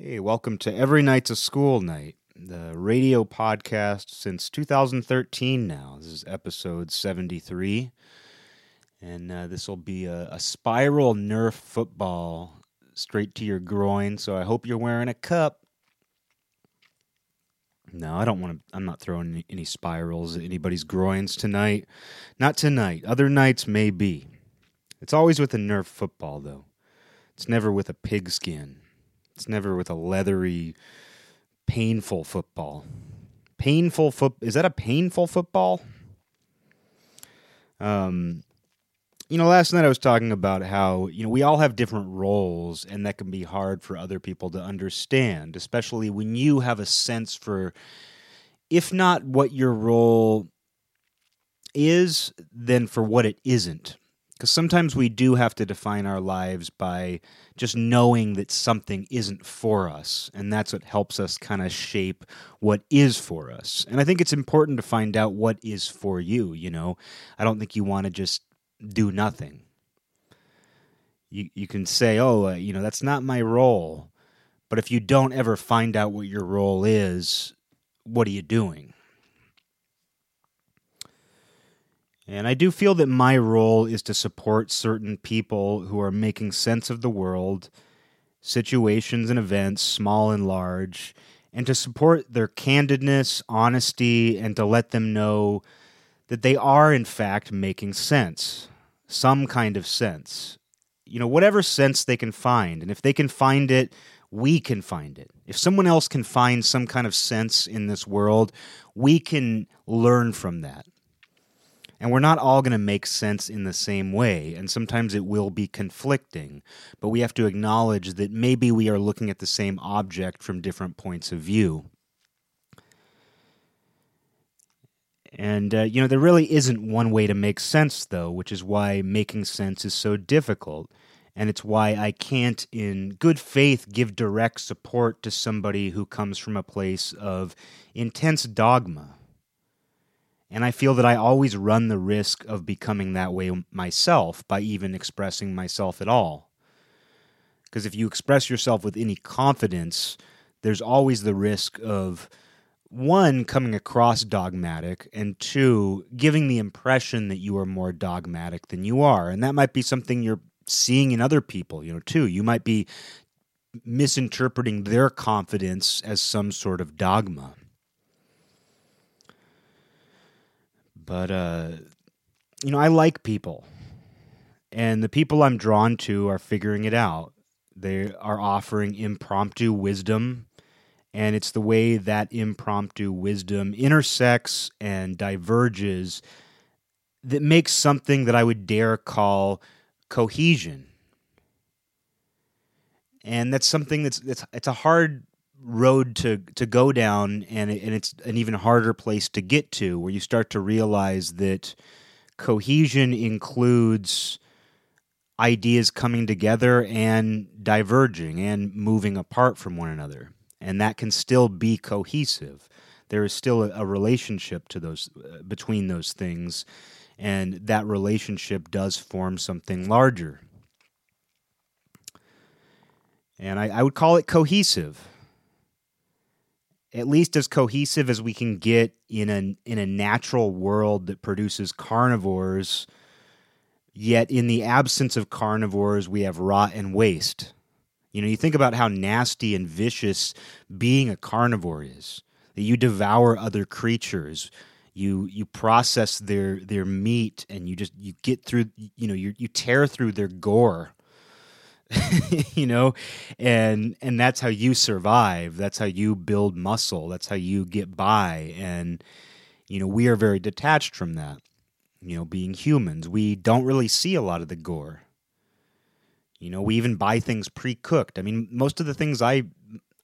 Hey, welcome to Every Night's a School Night, the radio podcast since 2013 now. This is episode 73. And uh, this will be a, a spiral Nerf football straight to your groin. So I hope you're wearing a cup. No, I don't want to. I'm not throwing any, any spirals at anybody's groins tonight. Not tonight. Other nights may be. It's always with a Nerf football, though. It's never with a pigskin. It's never with a leathery, painful football. Painful foot. Is that a painful football? Um, you know, last night I was talking about how, you know, we all have different roles and that can be hard for other people to understand, especially when you have a sense for, if not what your role is, then for what it isn't. Because sometimes we do have to define our lives by just knowing that something isn't for us. And that's what helps us kind of shape what is for us. And I think it's important to find out what is for you. You know, I don't think you want to just do nothing. You, you can say, oh, uh, you know, that's not my role. But if you don't ever find out what your role is, what are you doing? And I do feel that my role is to support certain people who are making sense of the world, situations and events, small and large, and to support their candidness, honesty, and to let them know that they are, in fact, making sense, some kind of sense. You know, whatever sense they can find. And if they can find it, we can find it. If someone else can find some kind of sense in this world, we can learn from that. And we're not all going to make sense in the same way, and sometimes it will be conflicting. But we have to acknowledge that maybe we are looking at the same object from different points of view. And, uh, you know, there really isn't one way to make sense, though, which is why making sense is so difficult. And it's why I can't, in good faith, give direct support to somebody who comes from a place of intense dogma and I feel that I always run the risk of becoming that way myself by even expressing myself at all. Because if you express yourself with any confidence, there's always the risk of one, coming across dogmatic, and two, giving the impression that you are more dogmatic than you are. And that might be something you're seeing in other people, you know, too. You might be misinterpreting their confidence as some sort of dogma. But uh, you know, I like people, and the people I'm drawn to are figuring it out. They are offering impromptu wisdom, and it's the way that impromptu wisdom intersects and diverges that makes something that I would dare call cohesion. And that's something that's it's it's a hard road to to go down and and it's an even harder place to get to where you start to realize that cohesion includes ideas coming together and diverging and moving apart from one another. And that can still be cohesive. There is still a, a relationship to those uh, between those things and that relationship does form something larger. And I, I would call it cohesive at least as cohesive as we can get in a in a natural world that produces carnivores yet in the absence of carnivores we have rot and waste. You know you think about how nasty and vicious being a carnivore is that you devour other creatures you you process their their meat and you just you get through you know you you tear through their gore you know? And and that's how you survive. That's how you build muscle. That's how you get by. And you know we are very detached from that you know being humans. We don't really see a lot of the gore. You know we even buy things pre-cooked. I mean most of the things i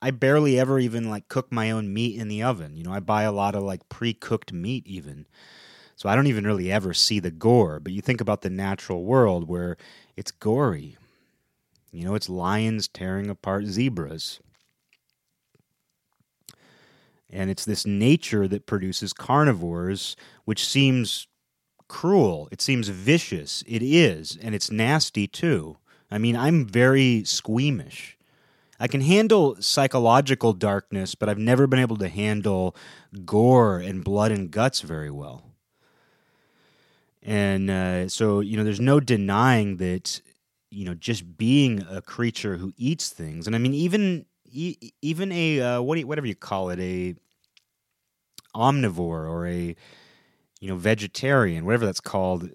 i barely ever even like cook my own meat in the oven. You know i buy a lot of like pre-cooked meat even. So i don't even really ever see the gore. But you think about the natural world where it's gory you know, it's lions tearing apart zebras. And it's this nature that produces carnivores, which seems cruel. It seems vicious. It is. And it's nasty too. I mean, I'm very squeamish. I can handle psychological darkness, but I've never been able to handle gore and blood and guts very well. And uh, so, you know, there's no denying that, you know, just being a creature who eats things, and I mean, even even a uh, what you, whatever you call it, a omnivore or a you know vegetarian, whatever that's called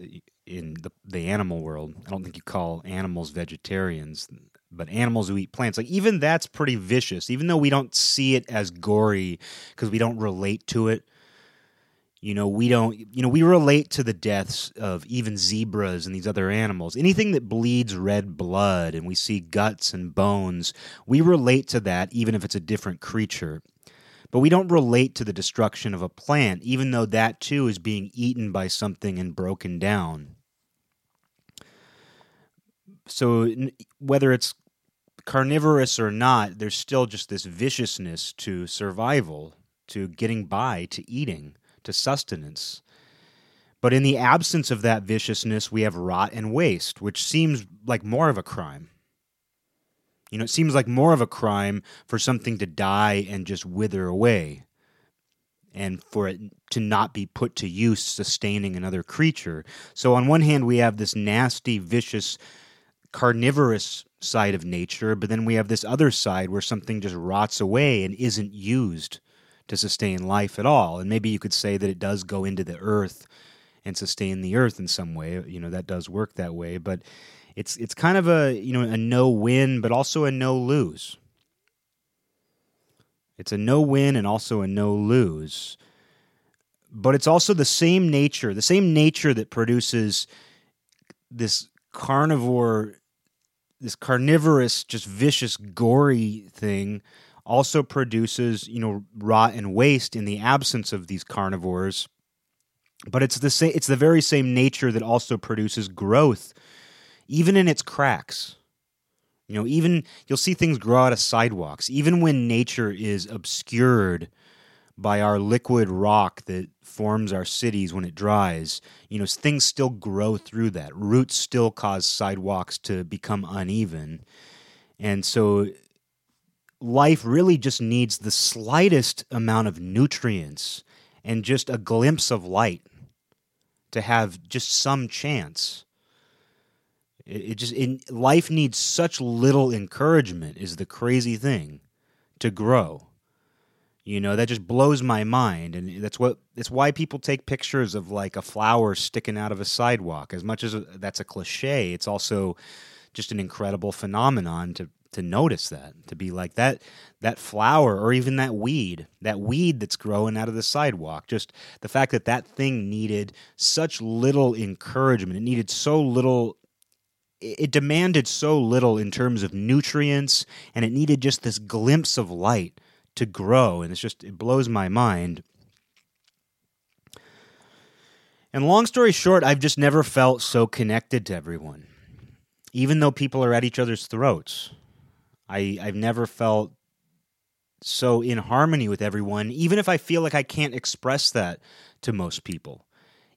in the the animal world. I don't think you call animals vegetarians, but animals who eat plants. Like even that's pretty vicious, even though we don't see it as gory because we don't relate to it. You know, we don't, you know, we relate to the deaths of even zebras and these other animals. Anything that bleeds red blood and we see guts and bones, we relate to that even if it's a different creature. But we don't relate to the destruction of a plant, even though that too is being eaten by something and broken down. So whether it's carnivorous or not, there's still just this viciousness to survival, to getting by, to eating to sustenance. But in the absence of that viciousness, we have rot and waste, which seems like more of a crime. You know, it seems like more of a crime for something to die and just wither away, and for it to not be put to use sustaining another creature. So, on one hand, we have this nasty, vicious, carnivorous side of nature, but then we have this other side where something just rots away and isn't used to sustain life at all. And maybe you could say that it does go into the earth and sustain the earth in some way. You know, that does work that way, but it's it's kind of a, you know, a no win but also a no lose. It's a no win and also a no lose. But it's also the same nature, the same nature that produces this carnivore this carnivorous just vicious gory thing also produces, you know, rot and waste in the absence of these carnivores. But it's the same it's the very same nature that also produces growth even in its cracks. You know, even you'll see things grow out of sidewalks, even when nature is obscured by our liquid rock that forms our cities when it dries. You know, things still grow through that. Roots still cause sidewalks to become uneven. And so life really just needs the slightest amount of nutrients and just a glimpse of light to have just some chance. It, it just in life needs such little encouragement is the crazy thing to grow. You know, that just blows my mind and that's what that's why people take pictures of like a flower sticking out of a sidewalk. As much as uh, that's a cliche, it's also just an incredible phenomenon to to notice that to be like that that flower or even that weed that weed that's growing out of the sidewalk. Just the fact that that thing needed such little encouragement. It needed so little it demanded so little in terms of nutrients and it needed just this glimpse of light to grow. And it's just it blows my mind. And long story short i've just never felt so connected to everyone even though people are at each other's throats I I've never felt so in harmony with everyone, even if I feel like I can't express that to most people.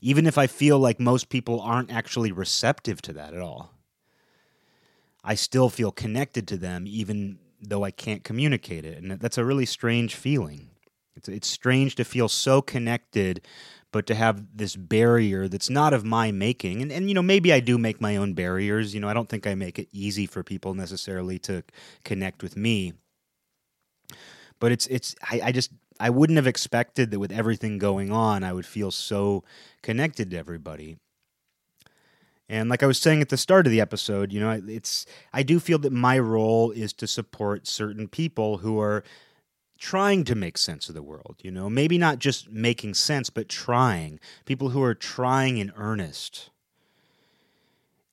Even if I feel like most people aren't actually receptive to that at all. I still feel connected to them even though I can't communicate it. And that's a really strange feeling. It's it's strange to feel so connected but to have this barrier that's not of my making and, and you know maybe i do make my own barriers you know i don't think i make it easy for people necessarily to connect with me. But it's it's I, I just i wouldn't have expected that with everything going on i would feel so connected to everybody. And like I was saying at the start of the episode, you know, it's I do feel that my role is to support certain people who are trying to make sense of the world, you know, maybe not just making sense, but trying. People who are trying in earnest.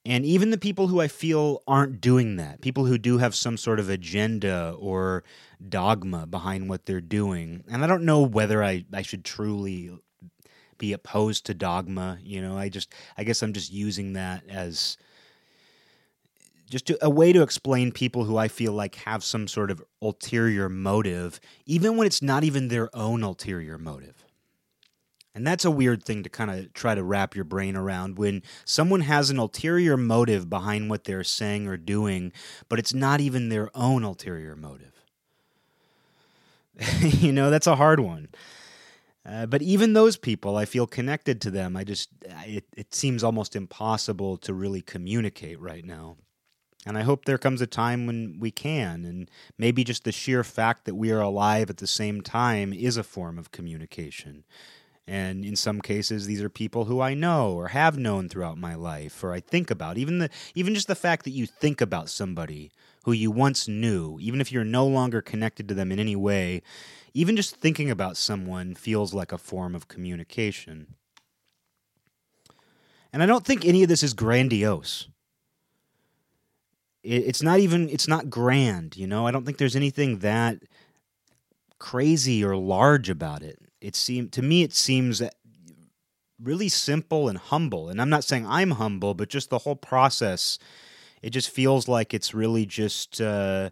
And even the people who I feel aren't doing that, people who do have some sort of agenda or dogma behind what they're doing. And I don't know whether I, I should truly be opposed to dogma, you know, I just, I guess I'm just using that as just to, a way to explain people who I feel like have some sort of ulterior motive, even when it's not even their own ulterior motive. And that's a weird thing to kind of try to wrap your brain around when someone has an ulterior motive behind what they're saying or doing, but it's not even their own ulterior motive. you know, that's a hard one. Uh, but even those people, I feel connected to them. I just, it, it seems almost impossible to really communicate right now. And I hope there comes a time when we can. And maybe just the sheer fact that we are alive at the same time is a form of communication. And in some cases, these are people who I know or have known throughout my life, or I think about. Even the even just the fact that you think about somebody who you once knew, even if you're no longer connected to them in any way, even just thinking about someone feels like a form of communication. And I don't think any of this is grandiose. It's not even, it's not grand, you know? I don't think there's anything that crazy or large about it. It seems, to me, it seems really simple and humble. And I'm not saying I'm humble, but just the whole process, it just feels like it's really just, uh,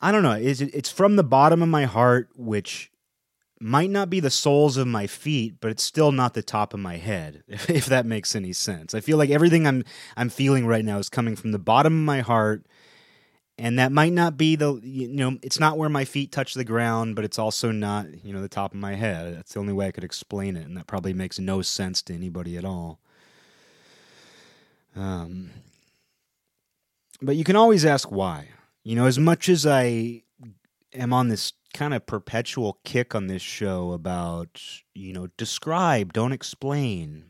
I don't know. It's, it's from the bottom of my heart, which might not be the soles of my feet, but it's still not the top of my head, if, that makes any sense. I feel like everything I'm I'm feeling right now is coming from the bottom of my heart, and that might not be the you know it's not where my feet touch the ground, but it's also not you know the top of my head. That's the only way I could explain it, and that probably makes no sense to anybody at all. Um, but you can always ask why. You know, as much as I am on this kind of perpetual kick on this show about, you know, describe, don't explain.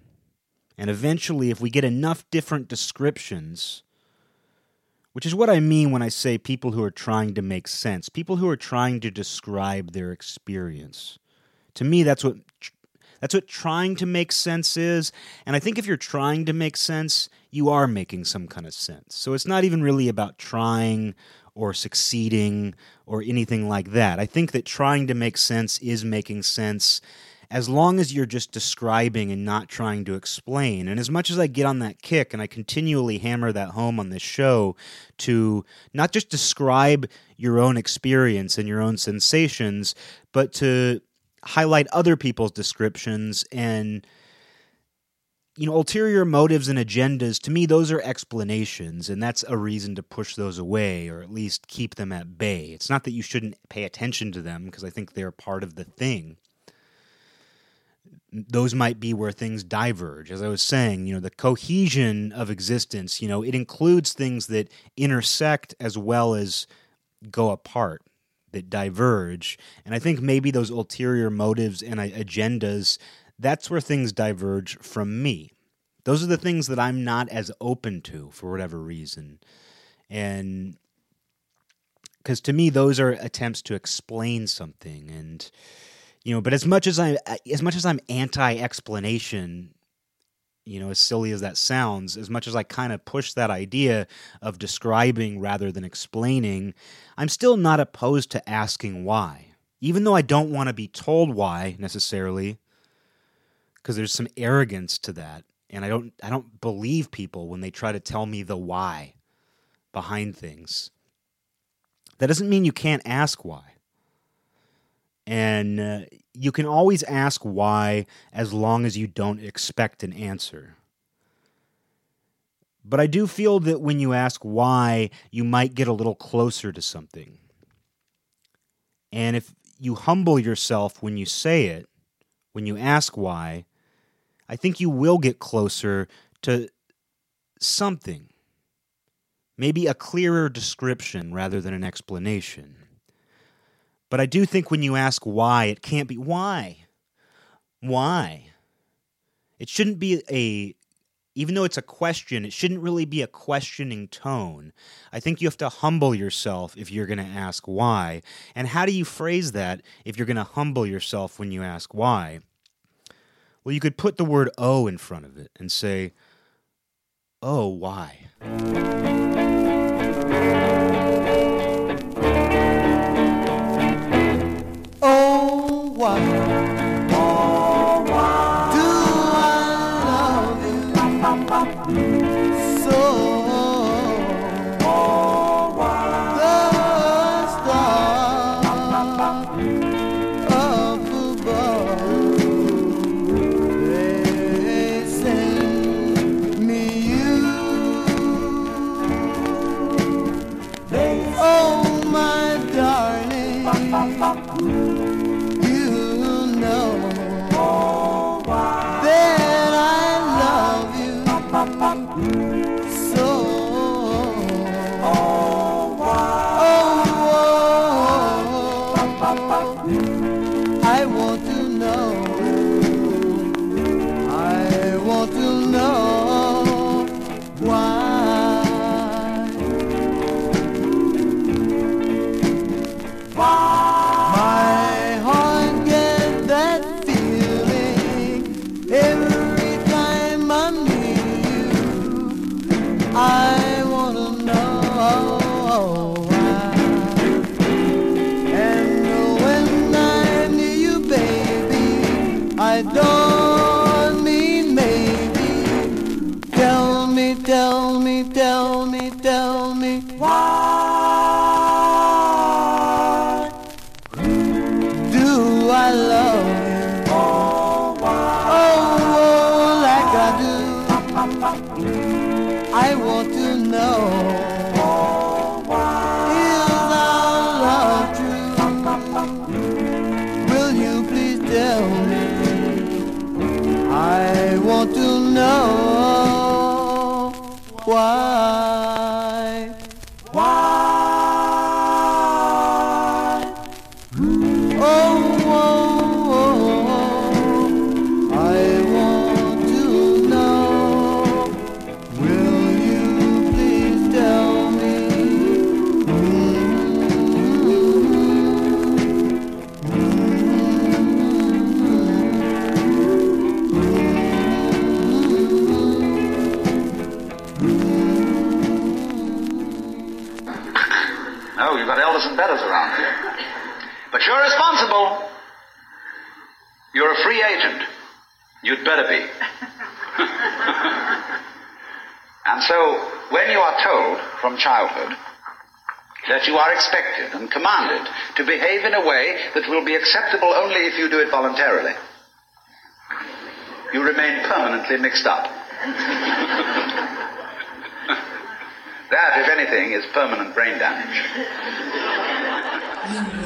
And eventually, if we get enough different descriptions, which is what I mean when I say people who are trying to make sense, people who are trying to describe their experience. To me, that's what that's what trying to make sense is. And I think if you're trying to make sense, you are making some kind of sense. So it's not even really about trying or succeeding or anything like that. I think that trying to make sense is making sense as long as you're just describing and not trying to explain. And as much as I get on that kick and I continually hammer that home on this show to not just describe your own experience and your own sensations, but to highlight other people's descriptions and you know, ulterior motives and agendas, to me, those are explanations, and that's a reason to push those away or at least keep them at bay. It's not that you shouldn't pay attention to them because I think they're part of the thing. Those might be where things diverge. As I was saying, you know, the cohesion of existence, you know, it includes things that intersect as well as go apart, that diverge. And I think maybe those ulterior motives and uh, agendas that's where things diverge from me. Those are the things that I'm not as open to for whatever reason. And because to me those are attempts to explain something and you know but as much as i as much as i'm anti explanation you know as silly as that sounds as much as i kind of push that idea of describing rather than explaining i'm still not opposed to asking why even though i don't want to be told why necessarily because there's some arrogance to that and I don't I don't believe people when they try to tell me the why behind things. That doesn't mean you can't ask why. And uh, you can always ask why as long as you don't expect an answer. But I do feel that when you ask why, you might get a little closer to something. And if you humble yourself when you say it, when you ask why, I think you will get closer to something. Maybe a clearer description rather than an explanation. But I do think when you ask why, it can't be why. Why? It shouldn't be a, even though it's a question, it shouldn't really be a questioning tone. I think you have to humble yourself if you're going to ask why. And how do you phrase that if you're going to humble yourself when you ask why? Well, you could put the word O in front of it and say, oh, why? Oh, why? Why? Why? fellas around here. But you're responsible. You're a free agent. You'd better be. and so, when you are told from childhood that you are expected and commanded to behave in a way that will be acceptable only if you do it voluntarily, you remain permanently mixed up. that, if anything, is permanent brain damage. Mm-hmm.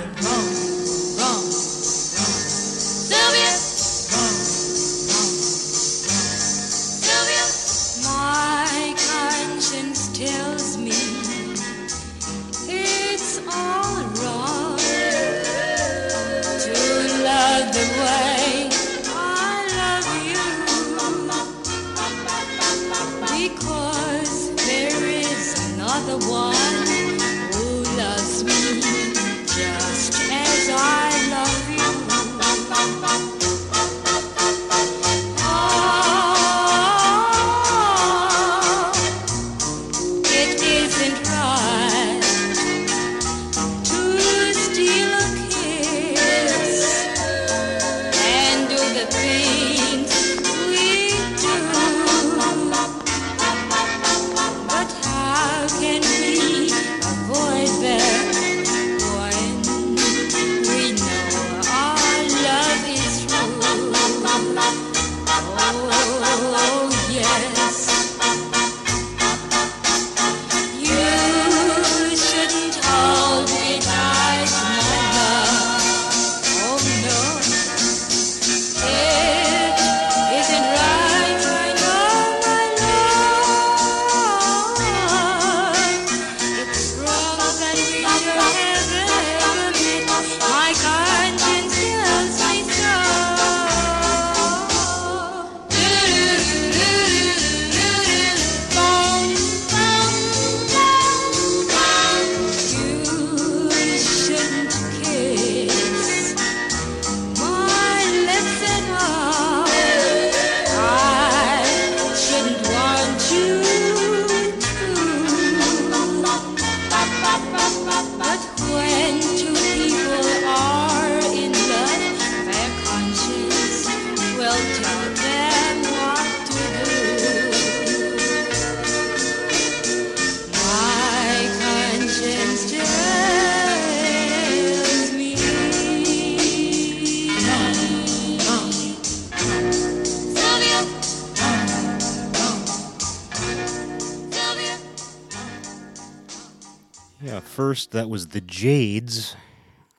First, that was the jades,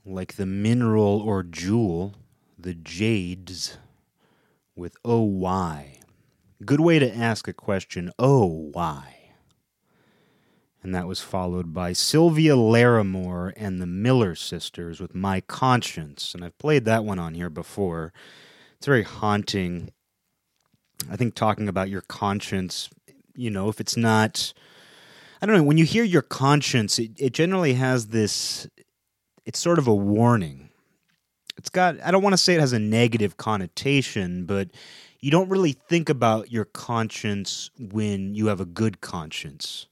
like the mineral or jewel, the jades with OY. Good way to ask a question, OY. And that was followed by Sylvia Larimore and the Miller Sisters with My Conscience. And I've played that one on here before. It's very haunting. I think talking about your conscience, you know, if it's not I don't know, when you hear your conscience, it, it generally has this, it's sort of a warning. It's got, I don't want to say it has a negative connotation, but you don't really think about your conscience when you have a good conscience.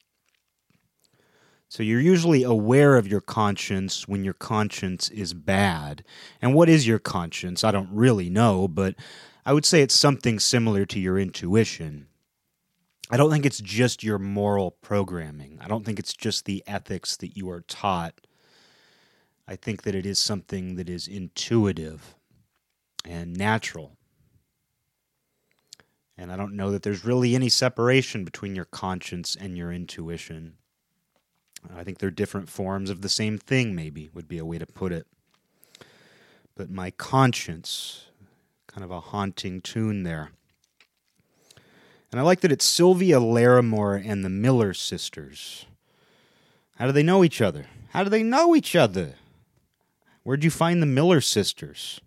So you're usually aware of your conscience when your conscience is bad. And what is your conscience? I don't really know, but I would say it's something similar to your intuition. I don't think it's just your moral programming. I don't think it's just the ethics that you are taught. I think that it is something that is intuitive and natural. And I don't know that there's really any separation between your conscience and your intuition. I think they're different forms of the same thing, maybe, would be a way to put it. But my conscience, kind of a haunting tune there. And I like that it's Sylvia Larimore and the Miller sisters. How do they know each other? How do they know each other? Where'd you find the Miller sisters?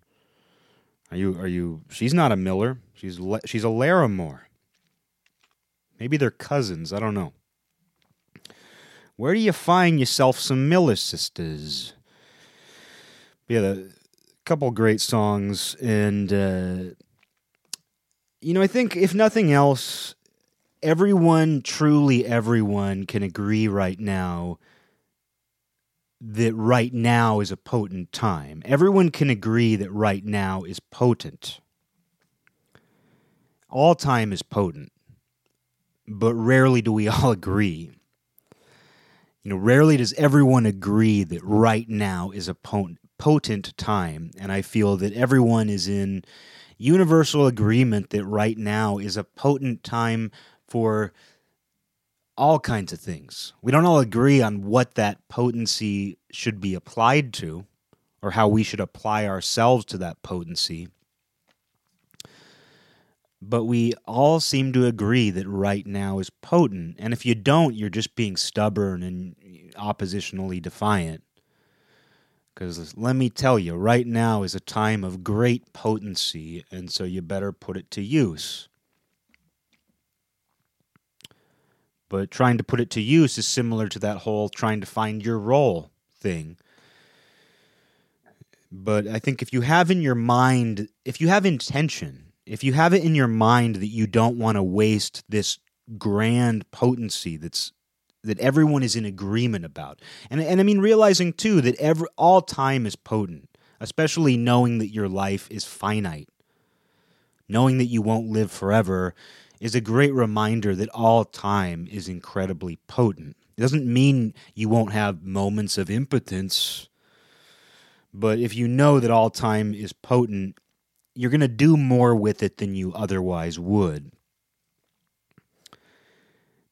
Are you are you she's not a Miller. She's she's a Larimore. Maybe they're cousins, I don't know. Where do you find yourself some Miller sisters? Yeah, a couple great songs, and uh, you know, I think if nothing else, everyone, truly everyone, can agree right now that right now is a potent time. Everyone can agree that right now is potent. All time is potent, but rarely do we all agree. You know, rarely does everyone agree that right now is a potent, time, and I feel that everyone is in universal agreement that right now is a potent time for all kinds of things. We don't all agree on what that potency should be applied to or how we should apply ourselves to that potency. But we all seem to agree that right now is potent. And if you don't, you're just being stubborn and oppositionally defiant. Because let me tell you, right now is a time of great potency, and so you better put it to use. But trying to put it to use is similar to that whole trying to find your role thing. But I think if you have in your mind, if you have intention, if you have it in your mind that you don't want to waste this grand potency that's that everyone is in agreement about. And and I mean realizing too that every all time is potent, especially knowing that your life is finite. Knowing that you won't live forever is a great reminder that all time is incredibly potent. It doesn't mean you won't have moments of impotence, but if you know that all time is potent, you're going to do more with it than you otherwise would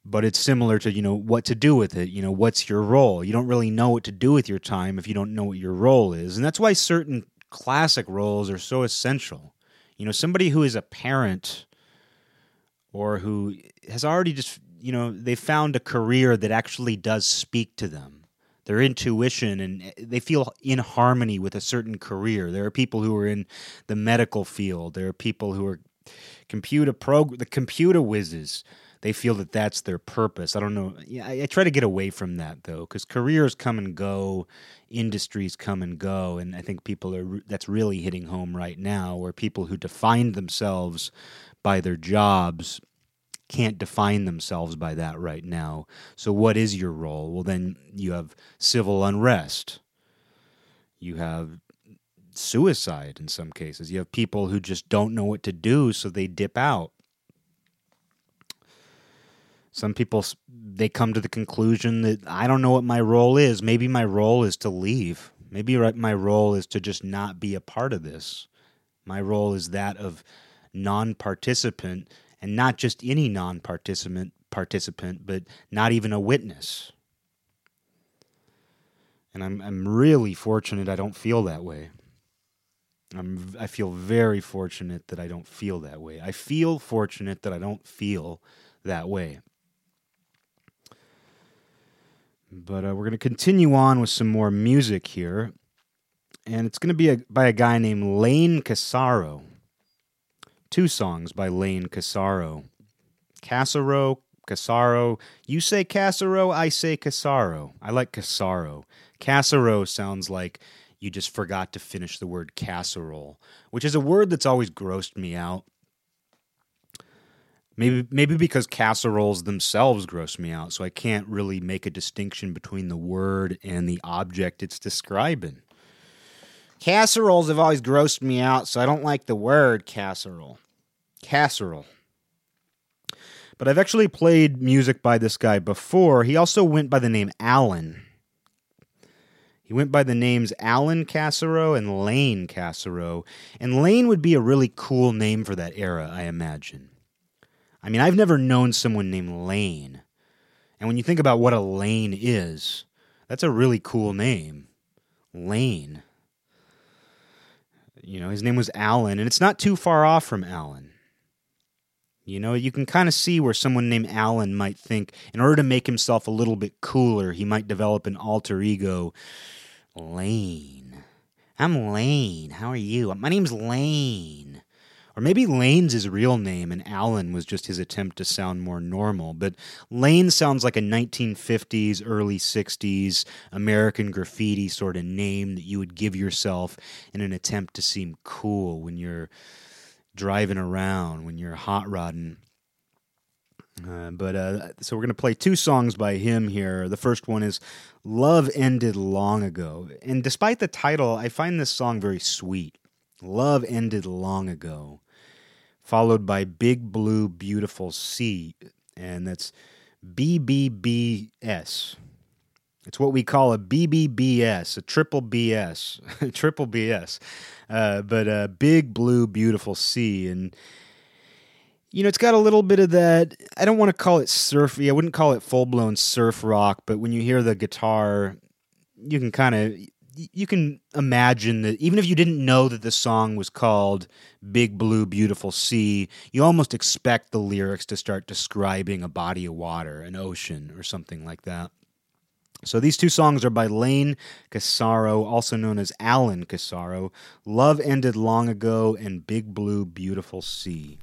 but it's similar to you know what to do with it. You know what's your role? You don't really know what to do with your time if you don't know what your role is. And that's why certain classic roles are so essential. You know somebody who is a parent or who has already just you know they found a career that actually does speak to them. Their intuition and eh, they feel in harmony with a certain career. There are people who are in the medical field. There are people who are computer prog the computer whizzes they feel that that's their purpose. I don't know. I, I try to get away from that though, because careers come and go, industries come and go, and I think people are that's really hitting home right now, where people who define themselves by their jobs can't define themselves by that right now. So, what is your role? Well, then you have civil unrest. You have suicide in some cases. You have people who just don't know what to do, so they dip out. Some people they come to the conclusion that I don't know what my role is. Maybe my role is to leave. Maybe my role is to just not be a part of this. My role is that of non-participant and not just any non-participant participant, but not even a witness. And I'm I'm really fortunate I don't feel that way. I'm I feel very fortunate that I don't feel that way. I feel fortunate that I don't feel that way. But uh, we're going to continue on with some more music here. And it's going to be a, by a guy named Lane Casaro. Two songs by Lane Casaro. Casaro, Casaro. You say Casaro, I say Casaro. I like Casaro. Casaro sounds like you just forgot to finish the word casserole, which is a word that's always grossed me out. Maybe maybe because casseroles themselves gross me out, so I can't really make a distinction between the word and the object it's describing. Casseroles have always grossed me out, so I don't like the word casserole. Casserole. But I've actually played music by this guy before. He also went by the name Alan. He went by the names Alan Cassaro and Lane Cassaro. And Lane would be a really cool name for that era, I imagine. I mean, I've never known someone named Lane. And when you think about what a lane is, that's a really cool name. Lane. You know, his name was Alan, and it's not too far off from Alan. You know, you can kind of see where someone named Alan might think, in order to make himself a little bit cooler, he might develop an alter ego. Lane. I'm Lane. How are you? My name's Lane. Or maybe Lane's his real name and Alan was just his attempt to sound more normal. But Lane sounds like a 1950s, early 60s American graffiti sort of name that you would give yourself in an attempt to seem cool when you're driving around, when you're hot rodding. Uh, but uh, so we're going to play two songs by him here. The first one is Love Ended Long Ago. And despite the title, I find this song very sweet. Love Ended Long Ago followed by Big Blue Beautiful Sea, and that's BBBS. It's what we call a BBBS, a triple BS, triple BS, uh, but a big blue beautiful sea, and you know it's got a little bit of that. I don't want to call it surfy. I wouldn't call it full blown surf rock, but when you hear the guitar, you can kind of you can imagine that even if you didn't know that the song was called Big Blue Beautiful Sea, you almost expect the lyrics to start describing a body of water, an ocean, or something like that. So these two songs are by Lane Cassaro, also known as Alan Cassaro. Love Ended Long Ago and Big Blue Beautiful Sea.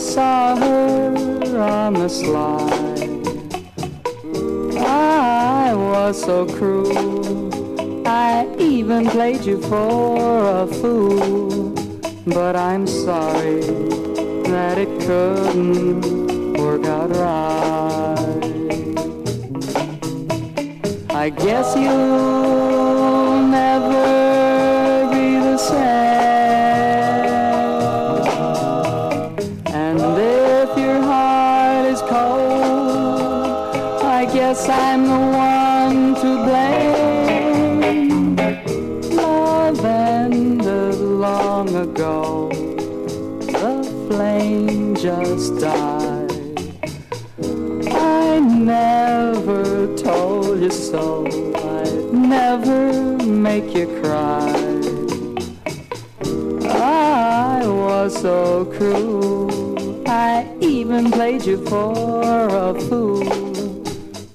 Saw her on the slide. I was so cruel, I even played you for a fool. But I'm sorry that it couldn't work out right. I guess you'll never just died. I never told you so. I'd never make you cry. I was so cruel. I even played you for a fool.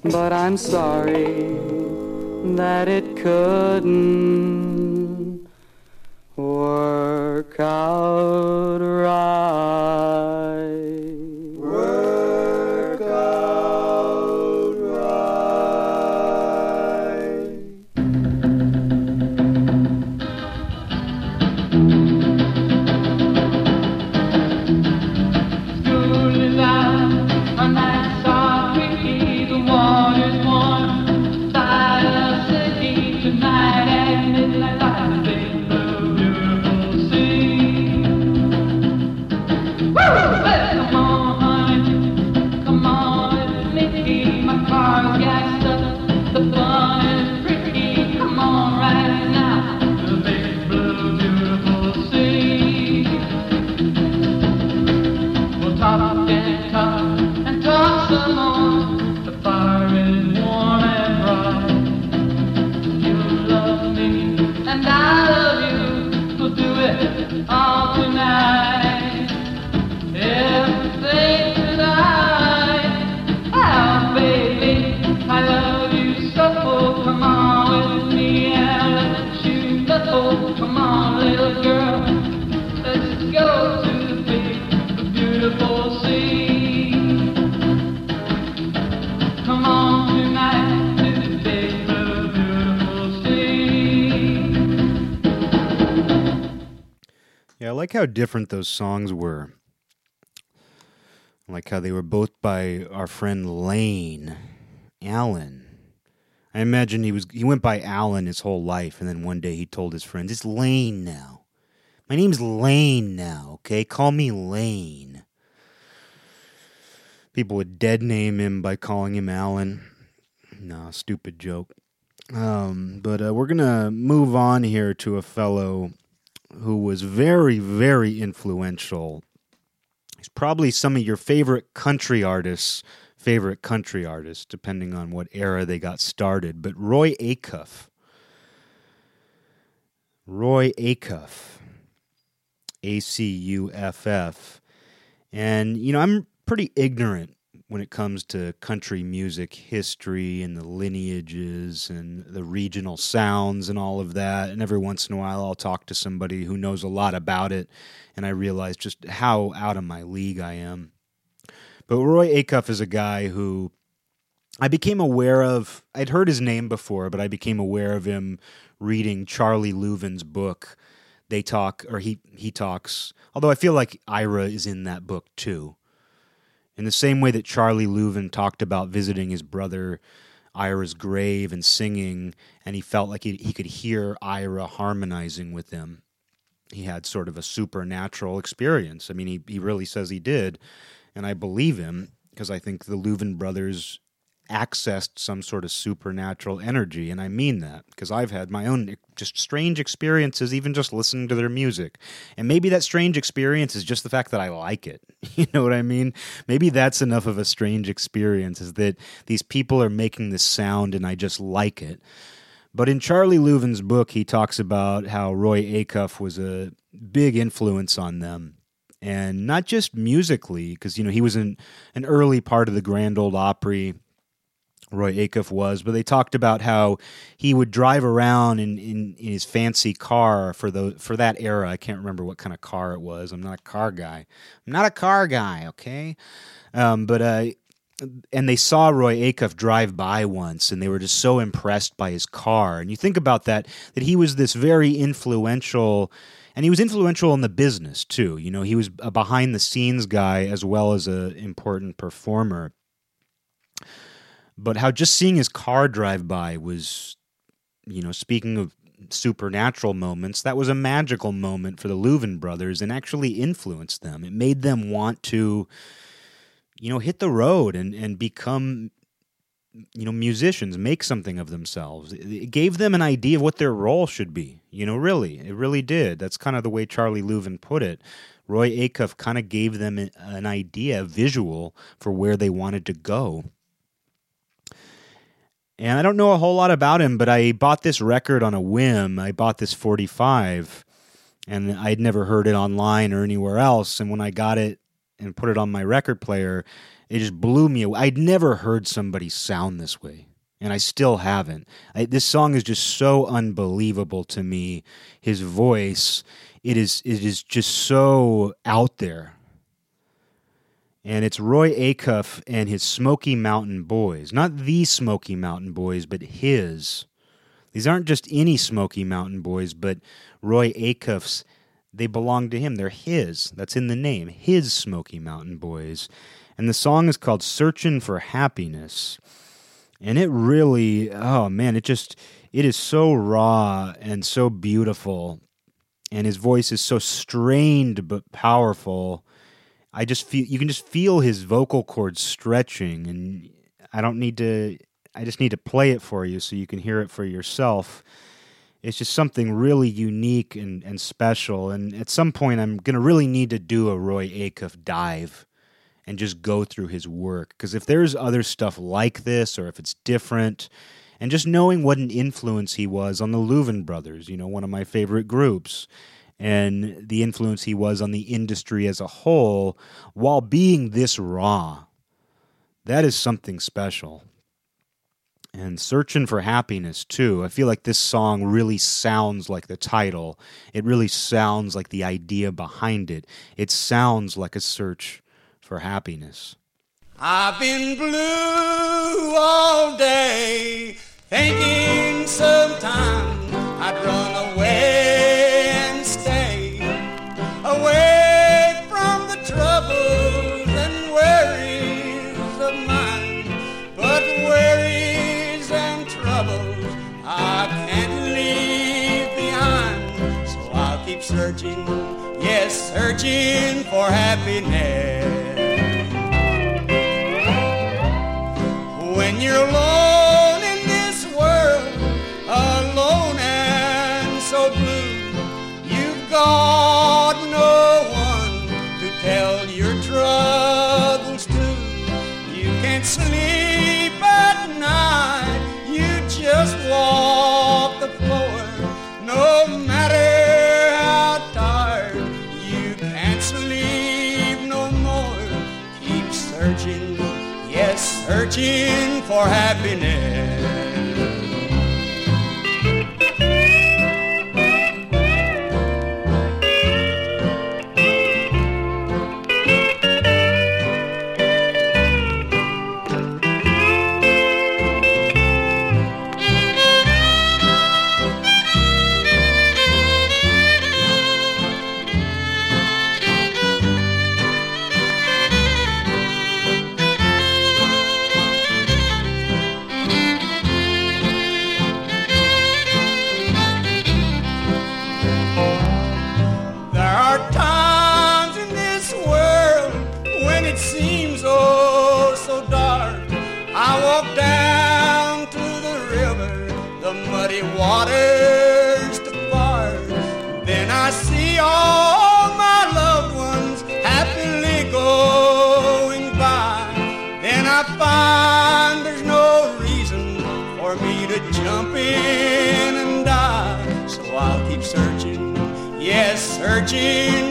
But I'm sorry that it couldn't work out right. Different those songs were. Like how they were both by our friend Lane Allen. I imagine he was he went by Allen his whole life, and then one day he told his friends, "It's Lane now. My name's Lane now. Okay, call me Lane." People would dead name him by calling him Allen. No, stupid joke. Um, but uh, we're gonna move on here to a fellow who was very, very influential. He's probably some of your favorite country artists' favorite country artists, depending on what era they got started. But Roy Acuff. Roy Acuff. A C U F F. And, you know, I'm pretty ignorant when it comes to country music history and the lineages and the regional sounds and all of that. And every once in a while, I'll talk to somebody who knows a lot about it, and I realize just how out of my league I am. But Roy Acuff is a guy who I became aware of. I'd heard his name before, but I became aware of him reading Charlie Louvin's book. They talk, or he he talks. Although I feel like Ira is in that book too. In the same way that Charlie Louvin talked about visiting his brother Ira's grave and singing, and he felt like he, he could hear Ira harmonizing with him. He had sort of a supernatural experience. I mean, he, he really says he did, and I believe him because I think the Louvin brothers accessed some sort of supernatural energy, and I mean that because I've had my own just strange experiences, even just listening to their music. And maybe that strange experience is just the fact that I like it. You know what I mean? Maybe that's enough of a strange experience is that these people are making this sound and I just like it. But in Charlie Louvin's book, he talks about how Roy Acuff was a big influence on them. And not just musically, because you know he was in an early part of the Grand Ole Opry Roy Acuff was, but they talked about how he would drive around in, in, in his fancy car for the for that era. I can't remember what kind of car it was. I'm not a car guy. I'm not a car guy, okay? Um, but uh, and they saw Roy Acuff drive by once, and they were just so impressed by his car. And you think about that that he was this very influential. And he was influential in the business too. You know, he was a behind the scenes guy as well as an important performer but how just seeing his car drive by was, you know, speaking of supernatural moments, that was a magical moment for the Louvin brothers and actually influenced them. It made them want to, you know, hit the road and, and become, you know, musicians, make something of themselves. It gave them an idea of what their role should be. You know, really, it really did. That's kind of the way Charlie Louvin put it. Roy Acuff kind of gave them an idea, visual for where they wanted to go and I don't know a whole lot about him, but I bought this record on a whim. I bought this 45, and I'd never heard it online or anywhere else. And when I got it and put it on my record player, it just blew me away. I'd never heard somebody sound this way, and I still haven't. I, this song is just so unbelievable to me. His voice, it is, it is just so out there and it's Roy Acuff and his Smoky Mountain Boys. Not the Smoky Mountain Boys, but his. These aren't just any Smoky Mountain Boys, but Roy Acuff's. They belong to him. They're his. That's in the name. His Smoky Mountain Boys. And the song is called Searching for Happiness. And it really, oh man, it just, it is so raw and so beautiful. And his voice is so strained but powerful I just feel you can just feel his vocal cords stretching, and I don't need to. I just need to play it for you so you can hear it for yourself. It's just something really unique and, and special. And at some point, I'm to really need to do a Roy Acuff dive and just go through his work. Because if there's other stuff like this, or if it's different, and just knowing what an influence he was on the Louvin brothers, you know, one of my favorite groups, and the influence he was on the industry as a whole while being this raw. That is something special. and searching for happiness too. I feel like this song really sounds like the title. It really sounds like the idea behind it. It sounds like a search for happiness. I've been blue all day, thinking sometime I'd run away searching, yes, searching for happiness. When you're alone for happiness.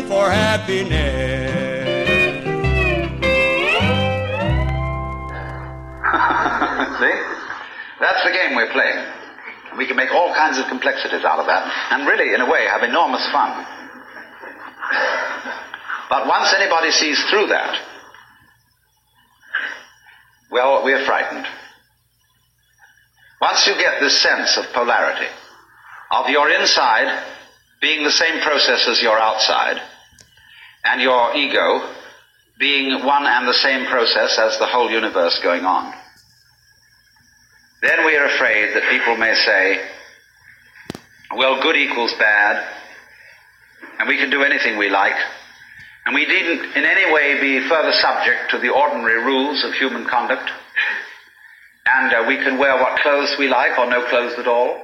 For happiness. See? That's the game we're playing. We can make all kinds of complexities out of that, and really, in a way, have enormous fun. But once anybody sees through that, well, we're frightened. Once you get this sense of polarity, of your inside being the same process as your outside, and your ego being one and the same process as the whole universe going on, then we are afraid that people may say, well, good equals bad, and we can do anything we like, and we needn't in any way be further subject to the ordinary rules of human conduct, and uh, we can wear what clothes we like or no clothes at all.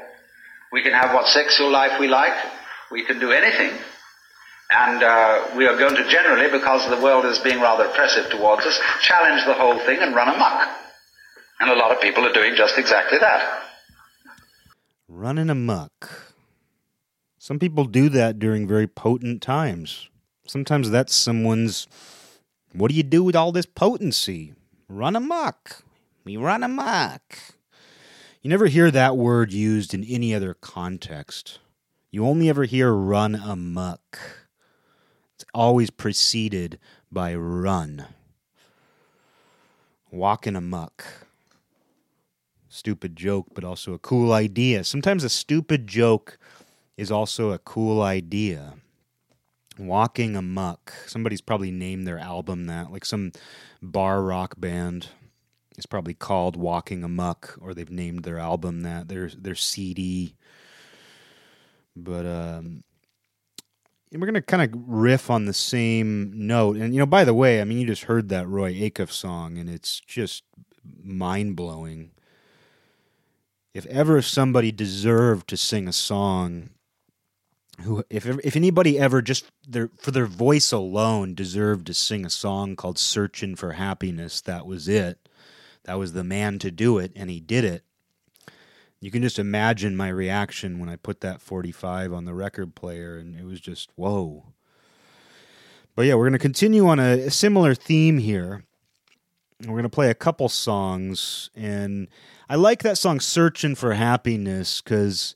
We can have what sexual life we like. We can do anything. And uh, we are going to generally, because the world is being rather oppressive towards us, challenge the whole thing and run amok. And a lot of people are doing just exactly that. Running amok. Some people do that during very potent times. Sometimes that's someone's. What do you do with all this potency? Run amok. We run amok. You never hear that word used in any other context. You only ever hear run amok. It's always preceded by run. Walking amok stupid joke, but also a cool idea. Sometimes a stupid joke is also a cool idea. Walking Amok. Somebody's probably named their album that. Like some bar rock band is probably called Walking Amok, or they've named their album that. Their their CD. But um we're gonna kind of riff on the same note. And you know, by the way, I mean you just heard that Roy Acuff song and it's just mind blowing if ever somebody deserved to sing a song who if if anybody ever just their for their voice alone deserved to sing a song called searching for happiness that was it. That was the man to do it and he did it you can just imagine my reaction when i put that 45 on the record player and it was just whoa but yeah we're going to continue on a, a similar theme here We're going to play a couple songs. And I like that song, Searching for Happiness, because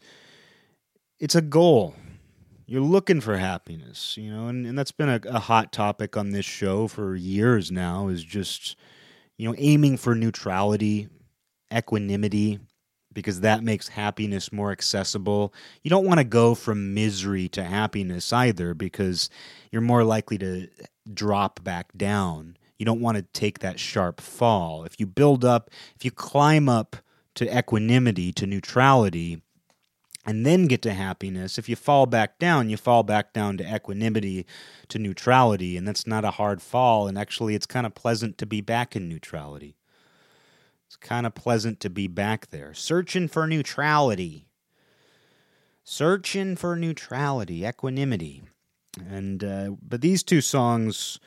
it's a goal. You're looking for happiness, you know, and, and that's been a, a hot topic on this show for years now, is just, you know, aiming for neutrality, equanimity, because that makes happiness more accessible. You don't want to go from misery to happiness either, because you're more likely to drop back down. You don't want to take that sharp fall. If you build up, if you climb up to equanimity, to neutrality, and then get to happiness, if you fall back down, you fall back down to equanimity, to neutrality, and that's not a hard fall. And actually, it's kind of pleasant to be back in neutrality. It's kind of pleasant to be back there, searching for neutrality. Searching for neutrality, equanimity. And uh, but these two songs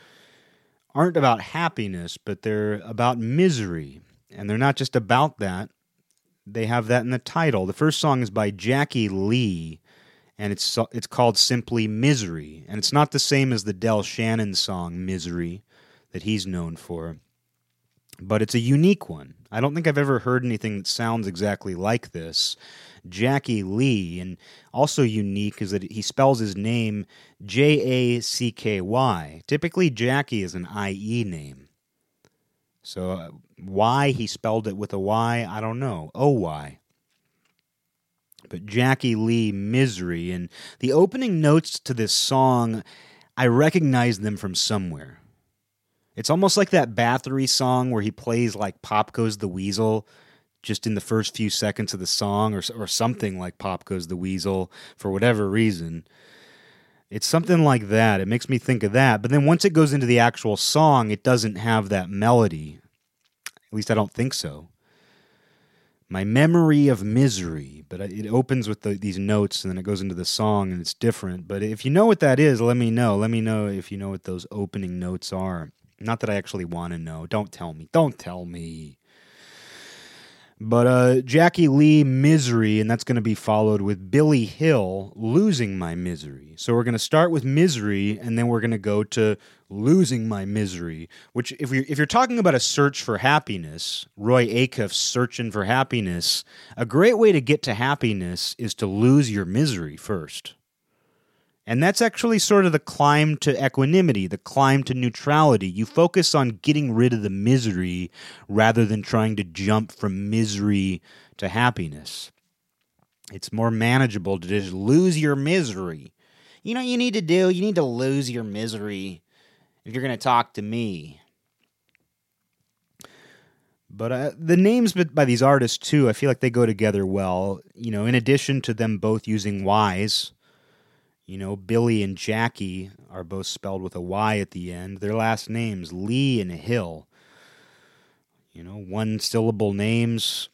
aren't about happiness, but they're about misery. And they're not just about that. They have that in the title. The first song is by Jackie Lee, and it's it's called simply Misery. And it's not the same as the Del Shannon song Misery that he's known for. But it's a unique one. I don't think I've ever heard anything that sounds exactly like this. Jackie Lee, and also unique is that he spells his name J A C K Y. Typically, Jackie is an I E name. So, uh, why he spelled it with a Y, I don't know. O Y. But Jackie Lee, Misery, and the opening notes to this song, I recognize them from somewhere. It's almost like that Bathory song where he plays like Pop Goes the Weasel just in the first few seconds of the song or, or something like Pop Goes the Weasel for whatever reason. It's something like that. It makes me think of that. But then once it goes into the actual song, it doesn't have that melody. At least I don't think so. My memory of misery, but it opens with the, these notes and then it goes into the song and it's different. But if you know what that is, let me know. Let me know if you know what those opening notes are. Not that I actually want to know. Don't tell me. Don't tell me. But uh, Jackie Lee, Misery, and that's going to be followed with Billy Hill, Losing My Misery. So we're going to start with Misery, and then we're going to go to Losing My Misery, which, if you're, if you're talking about a search for happiness, Roy Acuff's Searching for Happiness, a great way to get to happiness is to lose your misery first. And that's actually sort of the climb to equanimity, the climb to neutrality. You focus on getting rid of the misery rather than trying to jump from misery to happiness. It's more manageable to just lose your misery. You know you need to do? You need to lose your misery if you're going to talk to me. But uh, the names by- these artists, too, I feel like they go together well. You know, in addition to them both using Y's, you know, Billy and Jackie are both spelled with a Y at the end. Their last names, Lee and Hill. You know, one syllable names,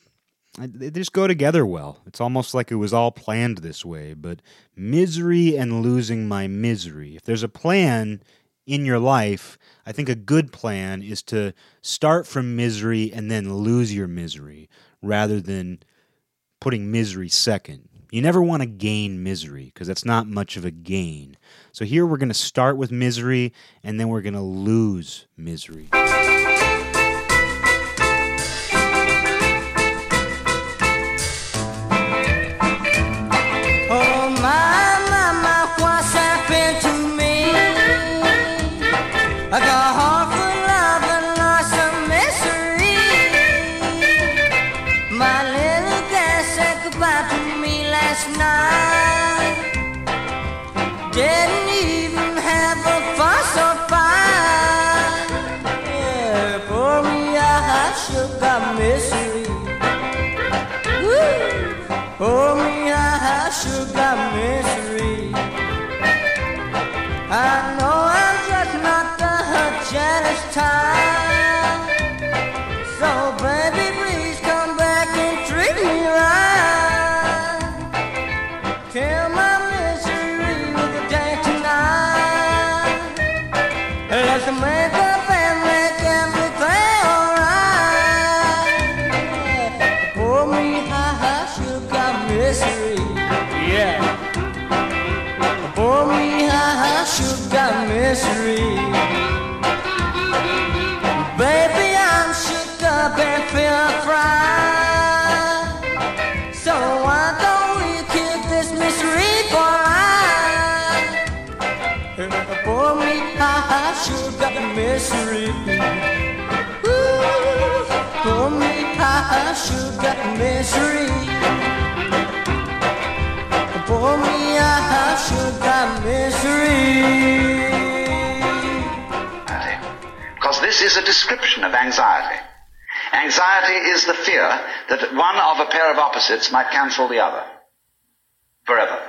they just go together well. It's almost like it was all planned this way. But misery and losing my misery. If there's a plan in your life, I think a good plan is to start from misery and then lose your misery rather than putting misery second. You never want to gain misery because that's not much of a gain. So here we're going to start with misery and then we're going to lose misery. Misery. For me, sure got misery. Because this is a description of anxiety. Anxiety is the fear that one of a pair of opposites might cancel the other. Forever.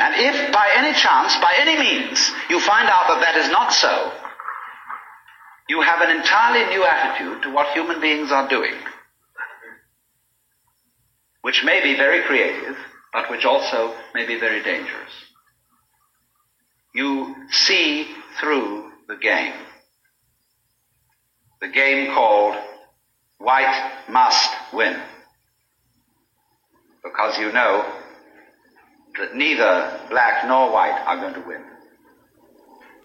And if by any chance, by any means, you find out that that is not so, you have an entirely new attitude to what human beings are doing, which may be very creative, but which also may be very dangerous. You see through the game. The game called White Must Win. Because you know that neither black nor white are going to win.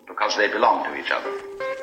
Because they belong to each other.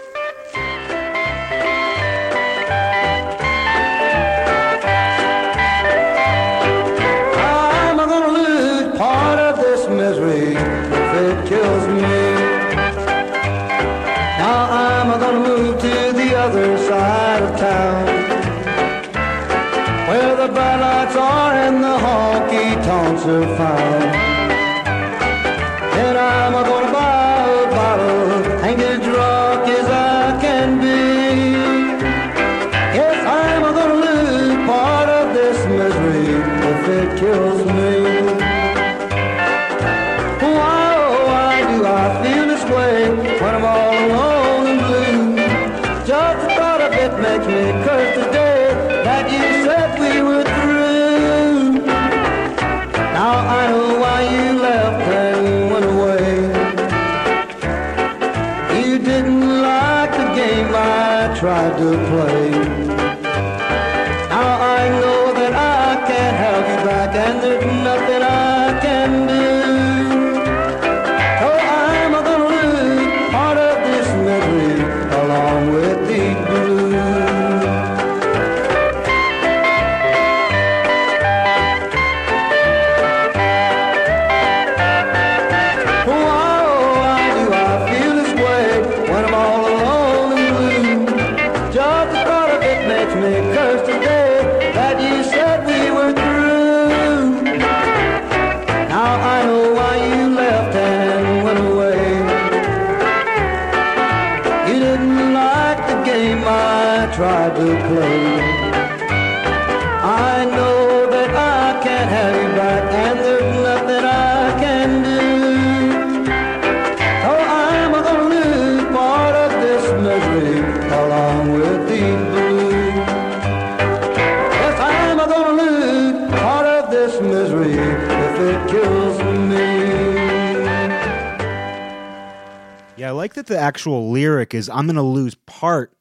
That the actual lyric is I'm going to lose part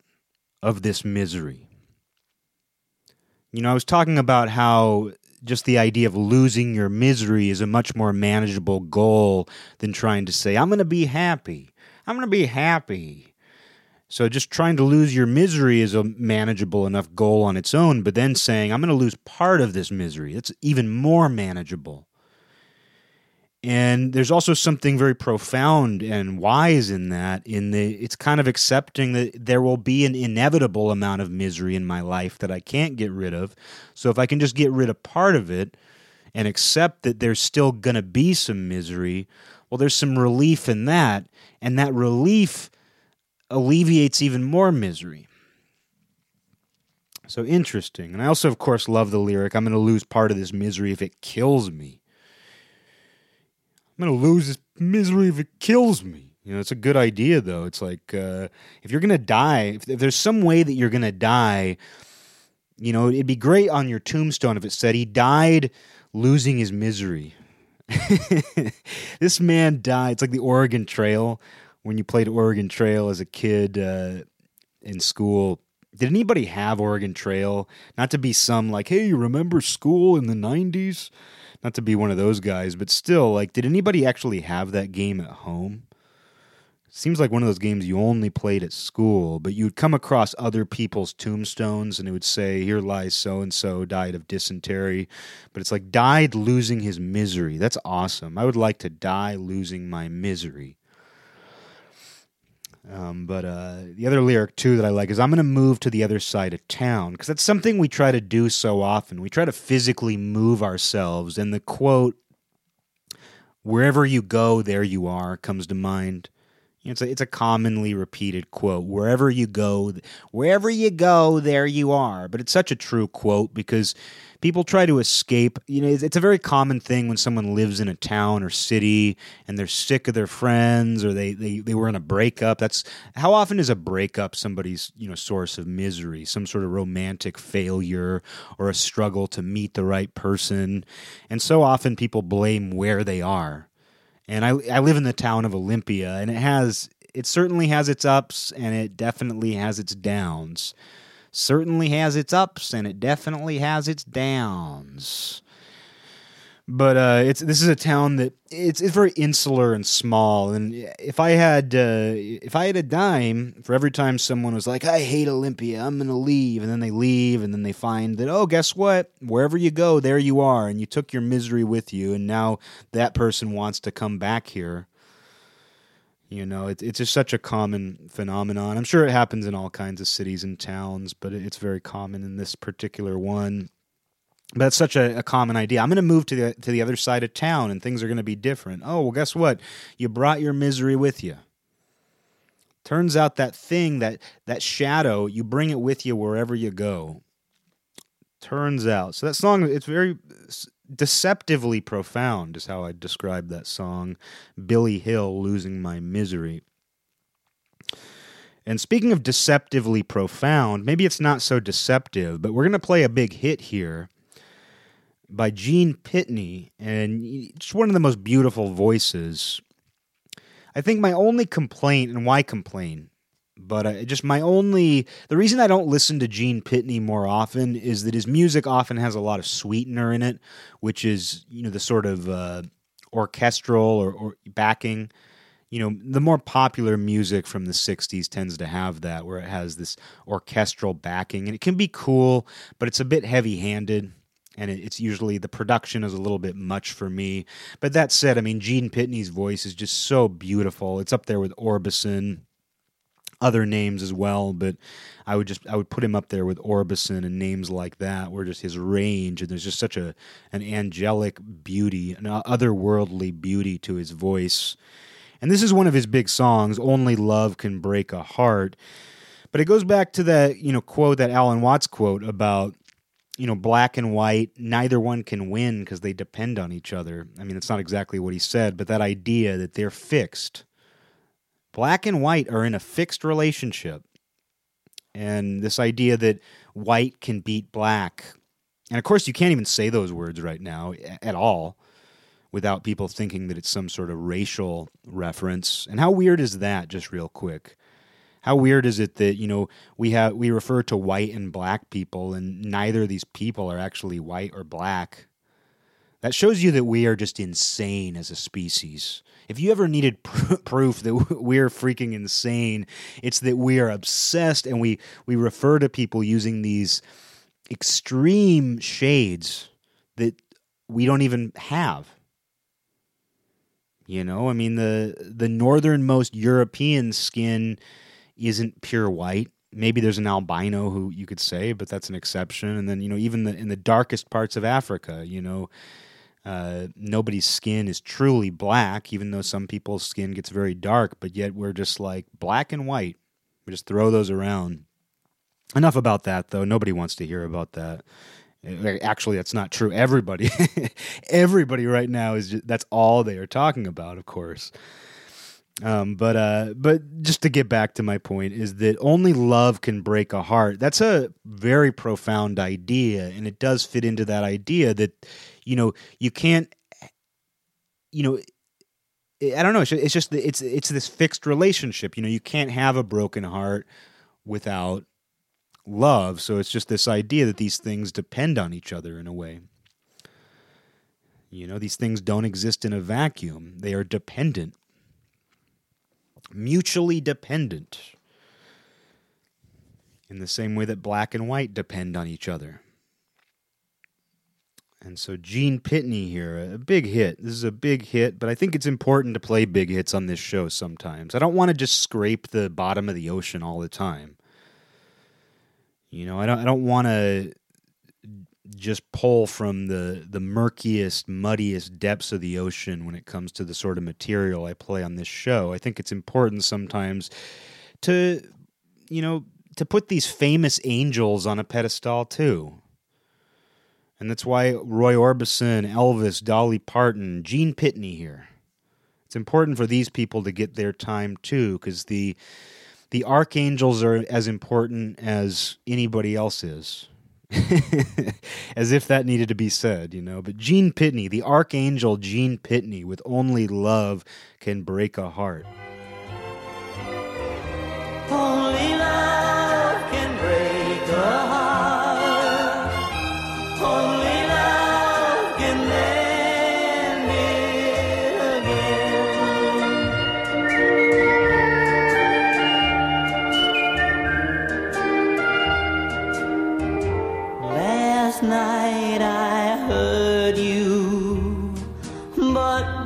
of this misery. You know, I was talking about how just the idea of losing your misery is a much more manageable goal than trying to say, I'm going to be happy. I'm going to be happy. So just trying to lose your misery is a manageable enough goal on its own, but then saying, I'm going to lose part of this misery, that's even more manageable. And there's also something very profound and wise in that. In the, it's kind of accepting that there will be an inevitable amount of misery in my life that I can't get rid of. So if I can just get rid of part of it and accept that there's still going to be some misery, well, there's some relief in that, and that relief alleviates even more misery. So interesting. And I also, of course, love the lyric I'm going to lose part of this misery if it kills me. I'm gonna lose this misery if it kills me. You know, it's a good idea though. It's like uh, if you're gonna die, if, if there's some way that you're gonna die, you know, it'd be great on your tombstone if it said he died losing his misery. this man died. It's like the Oregon Trail when you played Oregon Trail as a kid uh, in school. Did anybody have Oregon Trail? Not to be some like, hey, you remember school in the '90s? Not to be one of those guys, but still, like, did anybody actually have that game at home? Seems like one of those games you only played at school, but you'd come across other people's tombstones and it would say, Here lies so and so, died of dysentery. But it's like, died losing his misery. That's awesome. I would like to die losing my misery. Um, but uh, the other lyric too that I like is I'm going to move to the other side of town because that's something we try to do so often. We try to physically move ourselves, and the quote "Wherever you go, there you are" comes to mind. It's a, it's a commonly repeated quote. Wherever you go, wherever you go, there you are. But it's such a true quote because people try to escape. You know, it's a very common thing when someone lives in a town or city and they're sick of their friends or they, they, they were in a breakup. That's how often is a breakup somebody's, you know, source of misery, some sort of romantic failure or a struggle to meet the right person. And so often people blame where they are and I I live in the town of Olympia, and it has it certainly has its ups, and it definitely has its downs. Certainly has its ups, and it definitely has its downs. But uh, it's this is a town that it's it's very insular and small. And if I had uh, if I had a dime for every time someone was like, "I hate Olympia, I'm gonna leave," and then they leave, and then they find that oh, guess what? Wherever you go, there you are, and you took your misery with you, and now that person wants to come back here. You know, it, it's just such a common phenomenon. I'm sure it happens in all kinds of cities and towns, but it's very common in this particular one. But it's such a, a common idea. I'm going to move to the to the other side of town, and things are going to be different. Oh well, guess what? You brought your misery with you. Turns out that thing, that that shadow, you bring it with you wherever you go. Turns out, so that song, it's very deceptively profound, is how I describe that song. Billy Hill, losing my misery. And speaking of deceptively profound, maybe it's not so deceptive, but we're going to play a big hit here by Gene Pitney, and just one of the most beautiful voices. I think my only complaint, and why complain, but uh, just my only the reason I don't listen to Gene Pitney more often is that his music often has a lot of sweetener in it, which is you know the sort of uh, orchestral or, or backing. You know, the more popular music from the 60s tends to have that, where it has this orchestral backing, and it can be cool, but it's a bit heavy handed and it- it's usually the production is a little bit much for me. But that said, I mean, Gene Pitney's voice is just so beautiful. It's up there with Orbison, other names as well, but I would just I would put him up there with Orbison and names like that, where just his range and there's just such a an angelic beauty, an otherworldly beauty to his voice. And this is one of his big songs, "Only Love Can Break a Heart." But it goes back to that you know quote that Alan Watts quote about you know, black and white, neither one can win because they depend on each other. I mean, it's not exactly what he said, but that idea that they're fixed. Black and white are in a fixed relationship. And this idea that white can beat black. And of course, you can't even say those words right now at all without people thinking that it's some sort of racial reference. And how weird is that, just real quick? How weird is it that you know we have we refer to white and black people, and neither of these people are actually white or black? That shows you that we are just insane as a species. If you ever needed pr- proof that we're freaking insane, it's that we are obsessed and we we refer to people using these extreme shades that we don't even have. You know, I mean the the northernmost European skin isn't pure white. Maybe there's an albino who you could say, but that's an exception. And then you know, even the, in the darkest parts of Africa, you know, uh, nobody's skin is truly black, even though some people's skin gets very dark. But yet we're just like black and white. We just throw those around. Enough about that, though. Nobody wants to hear about that. Uh, Actually, that's not true. Everybody, everybody right now is just, that's all they are talking about. Of course. Um, but uh, but just to get back to my point is that only love can break a heart. That's a very profound idea, and it does fit into that idea that you know you can't, you know, I don't know. It's just, it's it's this fixed relationship. You know, you can't have a broken heart without love. So it's just this idea that these things depend on each other in a way. You know, these things don't exist in a vacuum. They are dependent mutually dependent in the same way that black and white depend on each other. And so Gene Pitney here, a big hit. This is a big hit, but I think it's important to play big hits on this show sometimes. I don't want to just scrape the bottom of the ocean all the time. You know, I don't I don't want to just pull from the the murkiest, muddiest depths of the ocean when it comes to the sort of material I play on this show. I think it's important sometimes to you know, to put these famous angels on a pedestal too. And that's why Roy Orbison, Elvis, Dolly Parton, Gene Pitney here. It's important for these people to get their time too, because the the archangels are as important as anybody else is. as if that needed to be said, you know. But Gene Pitney, the archangel Gene Pitney, with only love can break a heart.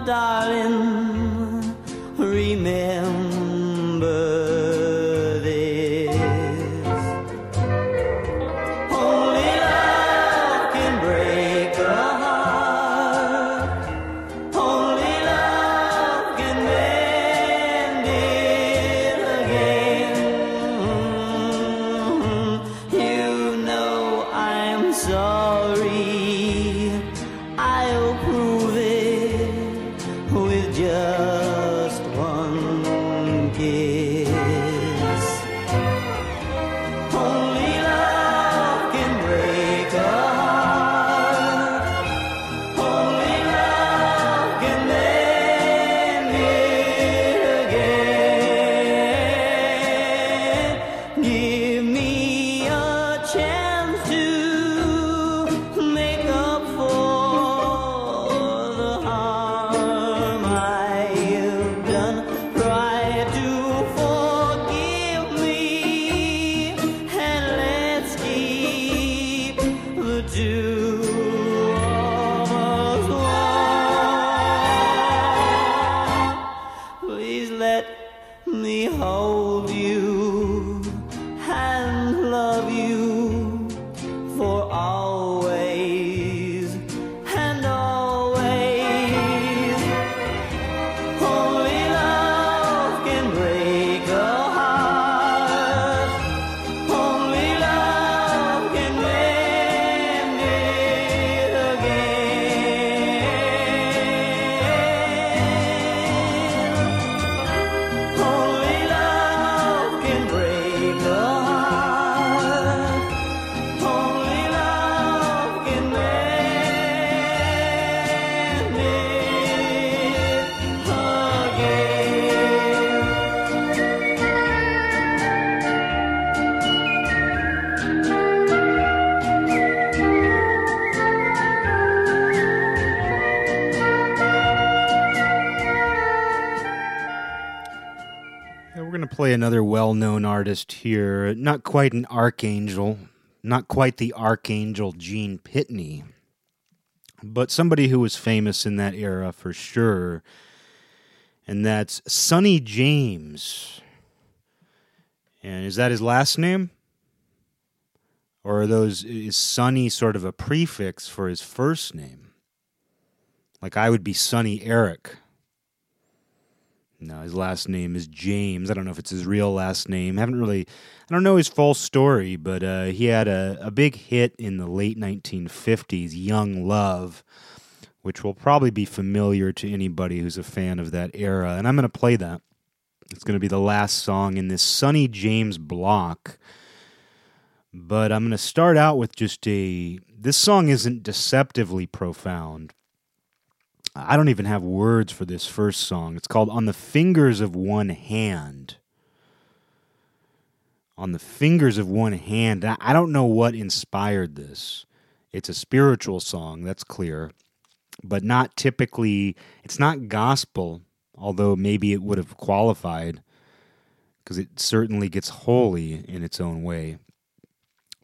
Darling, another well known artist here. Not quite an archangel, not quite the archangel Gene Pitney, but somebody who was famous in that era for sure. And that's Sonny James. And is that his last name? Or are those is Sonny sort of a prefix for his first name? Like I would be Sonny Eric. No, his last name is James. I don't know if it's his real last name. I haven't really, I don't know his full story, but uh, he had a, a big hit in the late 1950s, Young Love, which will probably be familiar to anybody who's a fan of that era. And I'm going to play that. It's going to be the last song in this Sonny James block. But I'm going to start out with just a. This song isn't deceptively profound. I don't even have words for this first song. It's called On the Fingers of One Hand. On the Fingers of One Hand. I don't know what inspired this. It's a spiritual song, that's clear, but not typically, it's not gospel, although maybe it would have qualified because it certainly gets holy in its own way.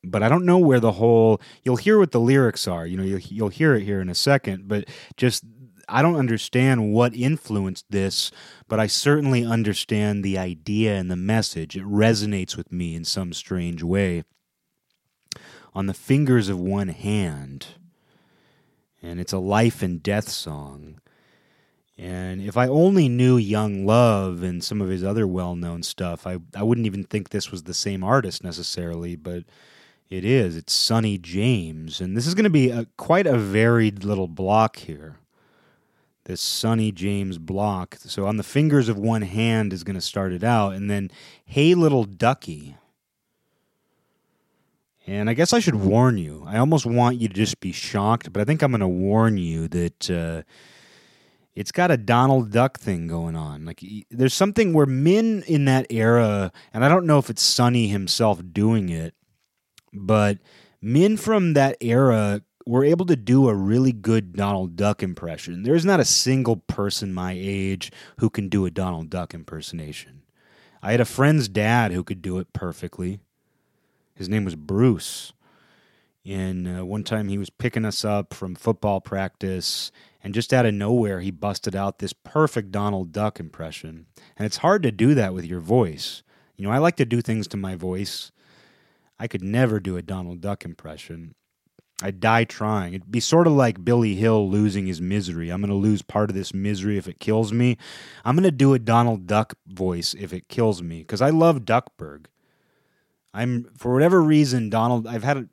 but I don't know where the whole. You'll hear what the lyrics are. You know, you'll, you'll hear it here in a second, but just I don't understand what influenced this, but I certainly understand the idea and the message. It resonates with me in some strange way. On the fingers of one hand, and it's a life and death song. And if I only knew Young Love and some of his other well known stuff, I, I wouldn't even think this was the same artist necessarily, but it is. It's Sonny James. And this is going to be a, quite a varied little block here. This Sonny James block. So on the fingers of one hand is going to start it out. And then Hey Little Ducky. And I guess I should warn you. I almost want you to just be shocked, but I think I'm going to warn you that. Uh, it's got a Donald Duck thing going on. Like there's something where men in that era, and I don't know if it's Sonny himself doing it, but men from that era were able to do a really good Donald Duck impression. There's not a single person my age who can do a Donald Duck impersonation. I had a friend's dad who could do it perfectly. His name was Bruce. And uh, one time he was picking us up from football practice, and just out of nowhere, he busted out this perfect Donald Duck impression. And it's hard to do that with your voice. You know, I like to do things to my voice. I could never do a Donald Duck impression. I'd die trying. It'd be sort of like Billy Hill losing his misery. I'm going to lose part of this misery if it kills me. I'm going to do a Donald Duck voice if it kills me because I love Duckburg. I'm for whatever reason Donald. I've had a,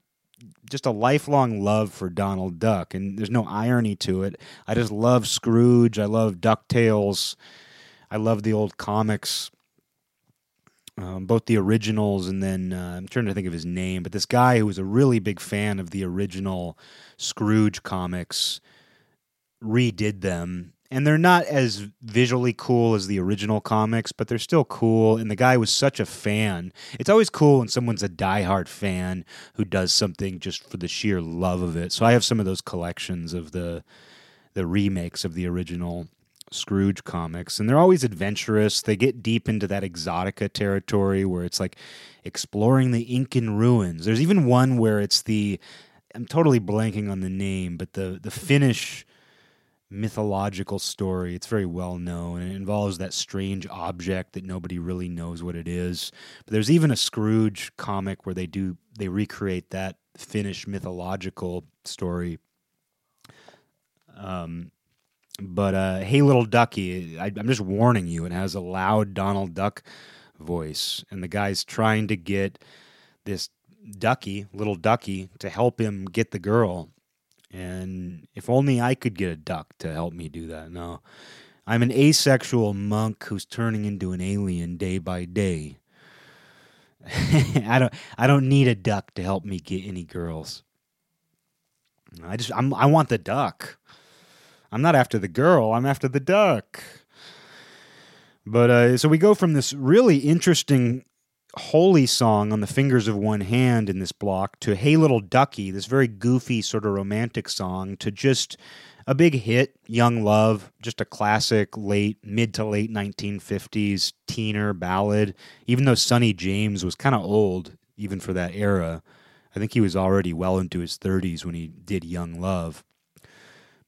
just a lifelong love for Donald Duck, and there's no irony to it. I just love Scrooge. I love Ducktales. I love the old comics, um, both the originals and then uh, I'm trying to think of his name, but this guy who was a really big fan of the original Scrooge comics redid them. And they're not as visually cool as the original comics, but they're still cool. And the guy was such a fan. It's always cool when someone's a diehard fan who does something just for the sheer love of it. So I have some of those collections of the the remakes of the original Scrooge comics, and they're always adventurous. They get deep into that exotica territory where it's like exploring the Incan ruins. There's even one where it's the I'm totally blanking on the name, but the the Finnish mythological story. It's very well known and it involves that strange object that nobody really knows what it is. But there's even a Scrooge comic where they do they recreate that Finnish mythological story. Um, but uh, hey, little ducky, I, I'm just warning you. It has a loud Donald Duck voice, and the guy's trying to get this ducky, little ducky, to help him get the girl. And if only I could get a duck to help me do that. No, I'm an asexual monk who's turning into an alien day by day. I don't. I don't need a duck to help me get any girls. I just. I'm. I want the duck. I'm not after the girl. I'm after the duck. But uh, so we go from this really interesting holy song on the fingers of one hand in this block to Hey Little Ducky, this very goofy sort of romantic song, to just a big hit, Young Love, just a classic late, mid to late 1950s teener ballad. Even though Sonny James was kind of old, even for that era, I think he was already well into his 30s when he did Young Love.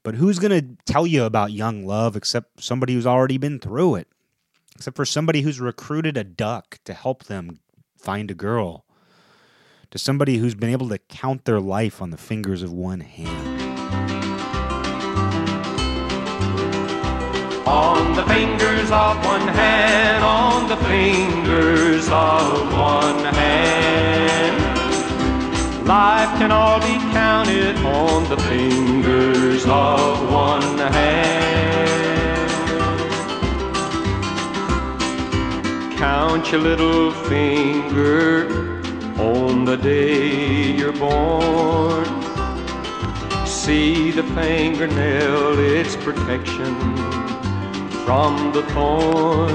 But who's going to tell you about young love except somebody who's already been through it? Except for somebody who's recruited a duck to help them find a girl. To somebody who's been able to count their life on the fingers of one hand. On the fingers of one hand, on the fingers of one hand. Life can all be counted on the fingers of one hand. Count your little finger on the day you're born. See the fingernail, its protection from the thorn.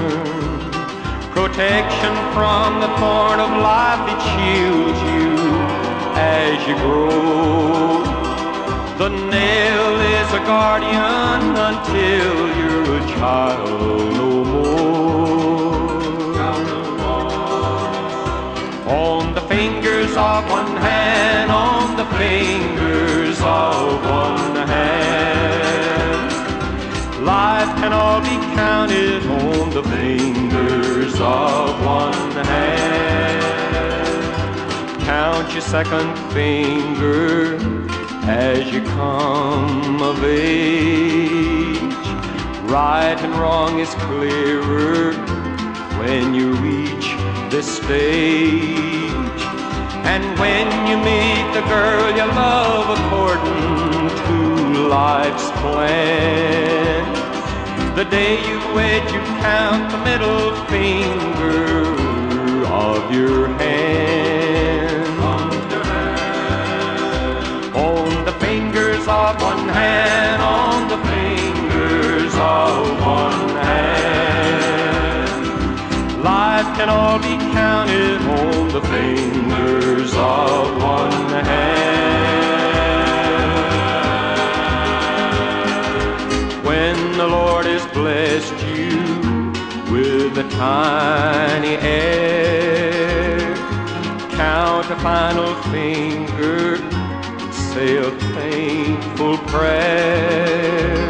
Protection from the thorn of life, it shields you as you grow. The nail is a guardian until you're a child no more. On the fingers of one hand. On the fingers of one hand. Life can all be counted on the fingers of your second finger as you come of age. Right and wrong is clearer when you reach this stage. And when you meet the girl you love according to life's plan, the day you wed, you count the middle finger of your hand. Of one hand, on the fingers of one hand. Life can all be counted on the fingers of one hand. When the Lord has blessed you with a tiny heir, count a final finger, thankful prayer.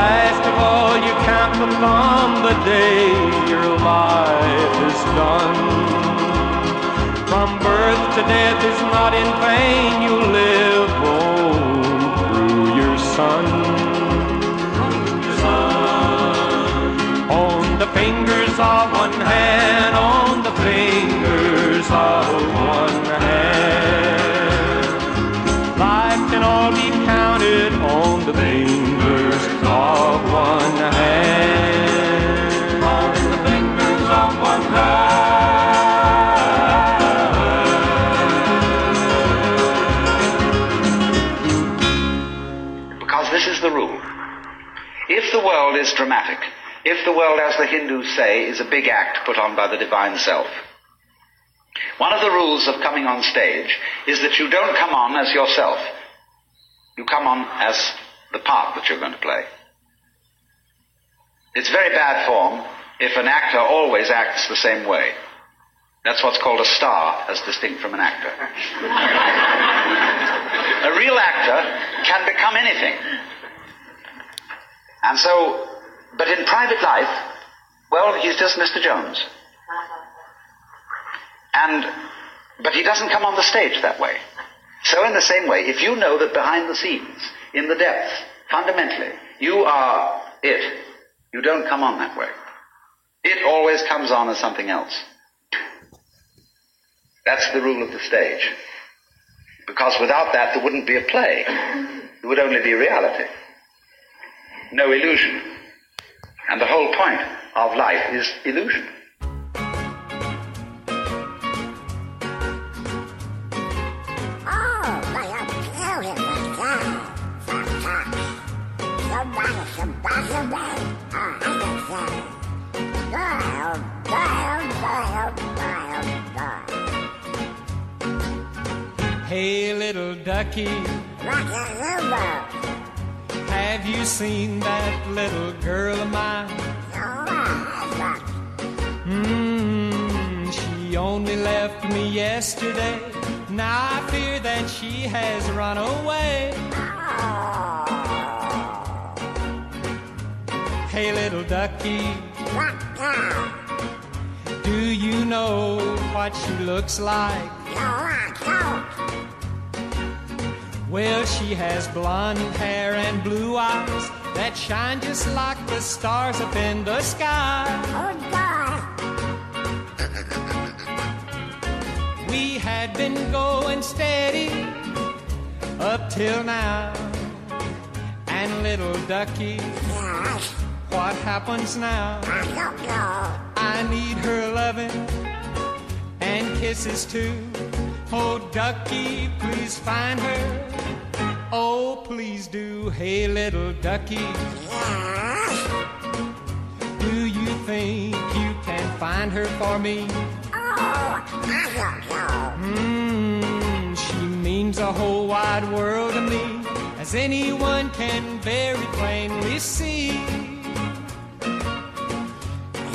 Last of all, you count thumb the day your life is done. From birth to death is not in vain, you live on through your son. On the fingers of one hand, on the fingers of one is dramatic, if the world, as the Hindus say, is a big act put on by the divine self, one of the rules of coming on stage is that you don't come on as yourself. You come on as the part that you're going to play. It's very bad form if an actor always acts the same way. That's what's called a star, as distinct from an actor. a real actor can become anything. And so, but in private life, well, he's just Mr. Jones. And, but he doesn't come on the stage that way. So in the same way, if you know that behind the scenes, in the depths, fundamentally, you are it, you don't come on that way. It always comes on as something else. That's the rule of the stage. Because without that, there wouldn't be a play. There would only be reality. No illusion. And the whole point of life is illusion. Oh. Oh. Hey, little ducky, What a rumor. Have you seen that little girl of mine? Mmm, she only left me yesterday. Now I fear that she has run away. Hey, little ducky, do you know what she looks like? No, I don't. Well, she has blonde hair and blue eyes that shine just like the stars up in the sky. Oh, boy. We had been going steady up till now. And little ducky, Yes, what happens now? I don't know. I need her loving and kisses too. Oh, ducky, please find her. Oh, please do. Hey, little ducky, do you think you can find her for me? Oh, I don't know. Mmm, she means a whole wide world to me, as anyone can very plainly see.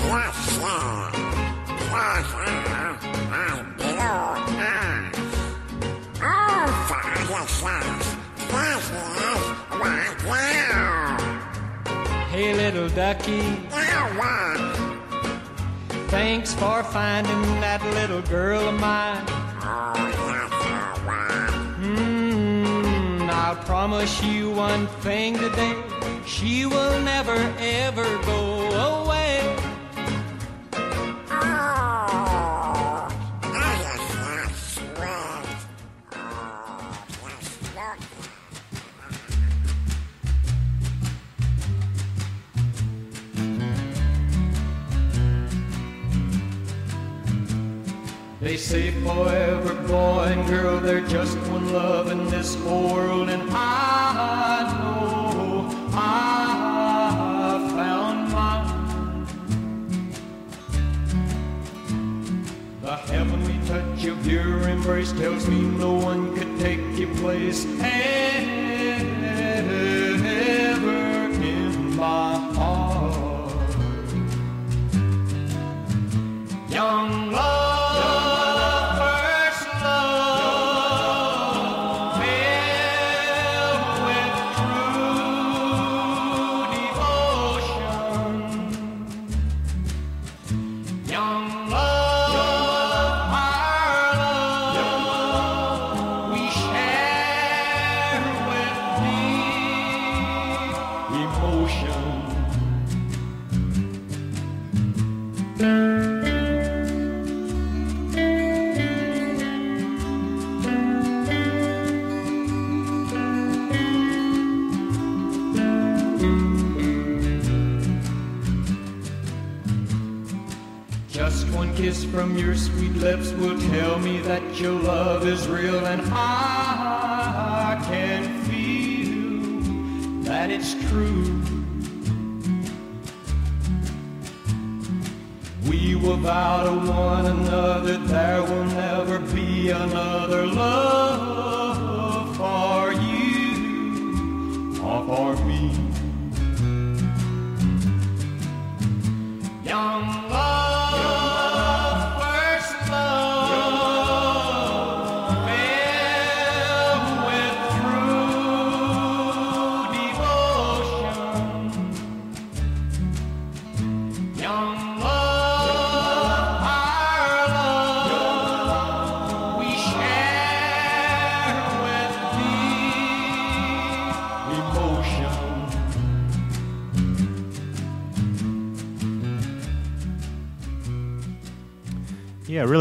Yes. Yes, sir. I do. Oh, sir. Hey, little ducky. Thanks for finding that little girl of mine. Mm, I'll promise you one thing today. She will never, ever go They say forever, boy and girl, they're just one love in this world, and I know I found mine. The heavenly touch of your embrace tells me no one could take your place ever your love is real, and I can feel that it's true. We will vow to one another there will never be another love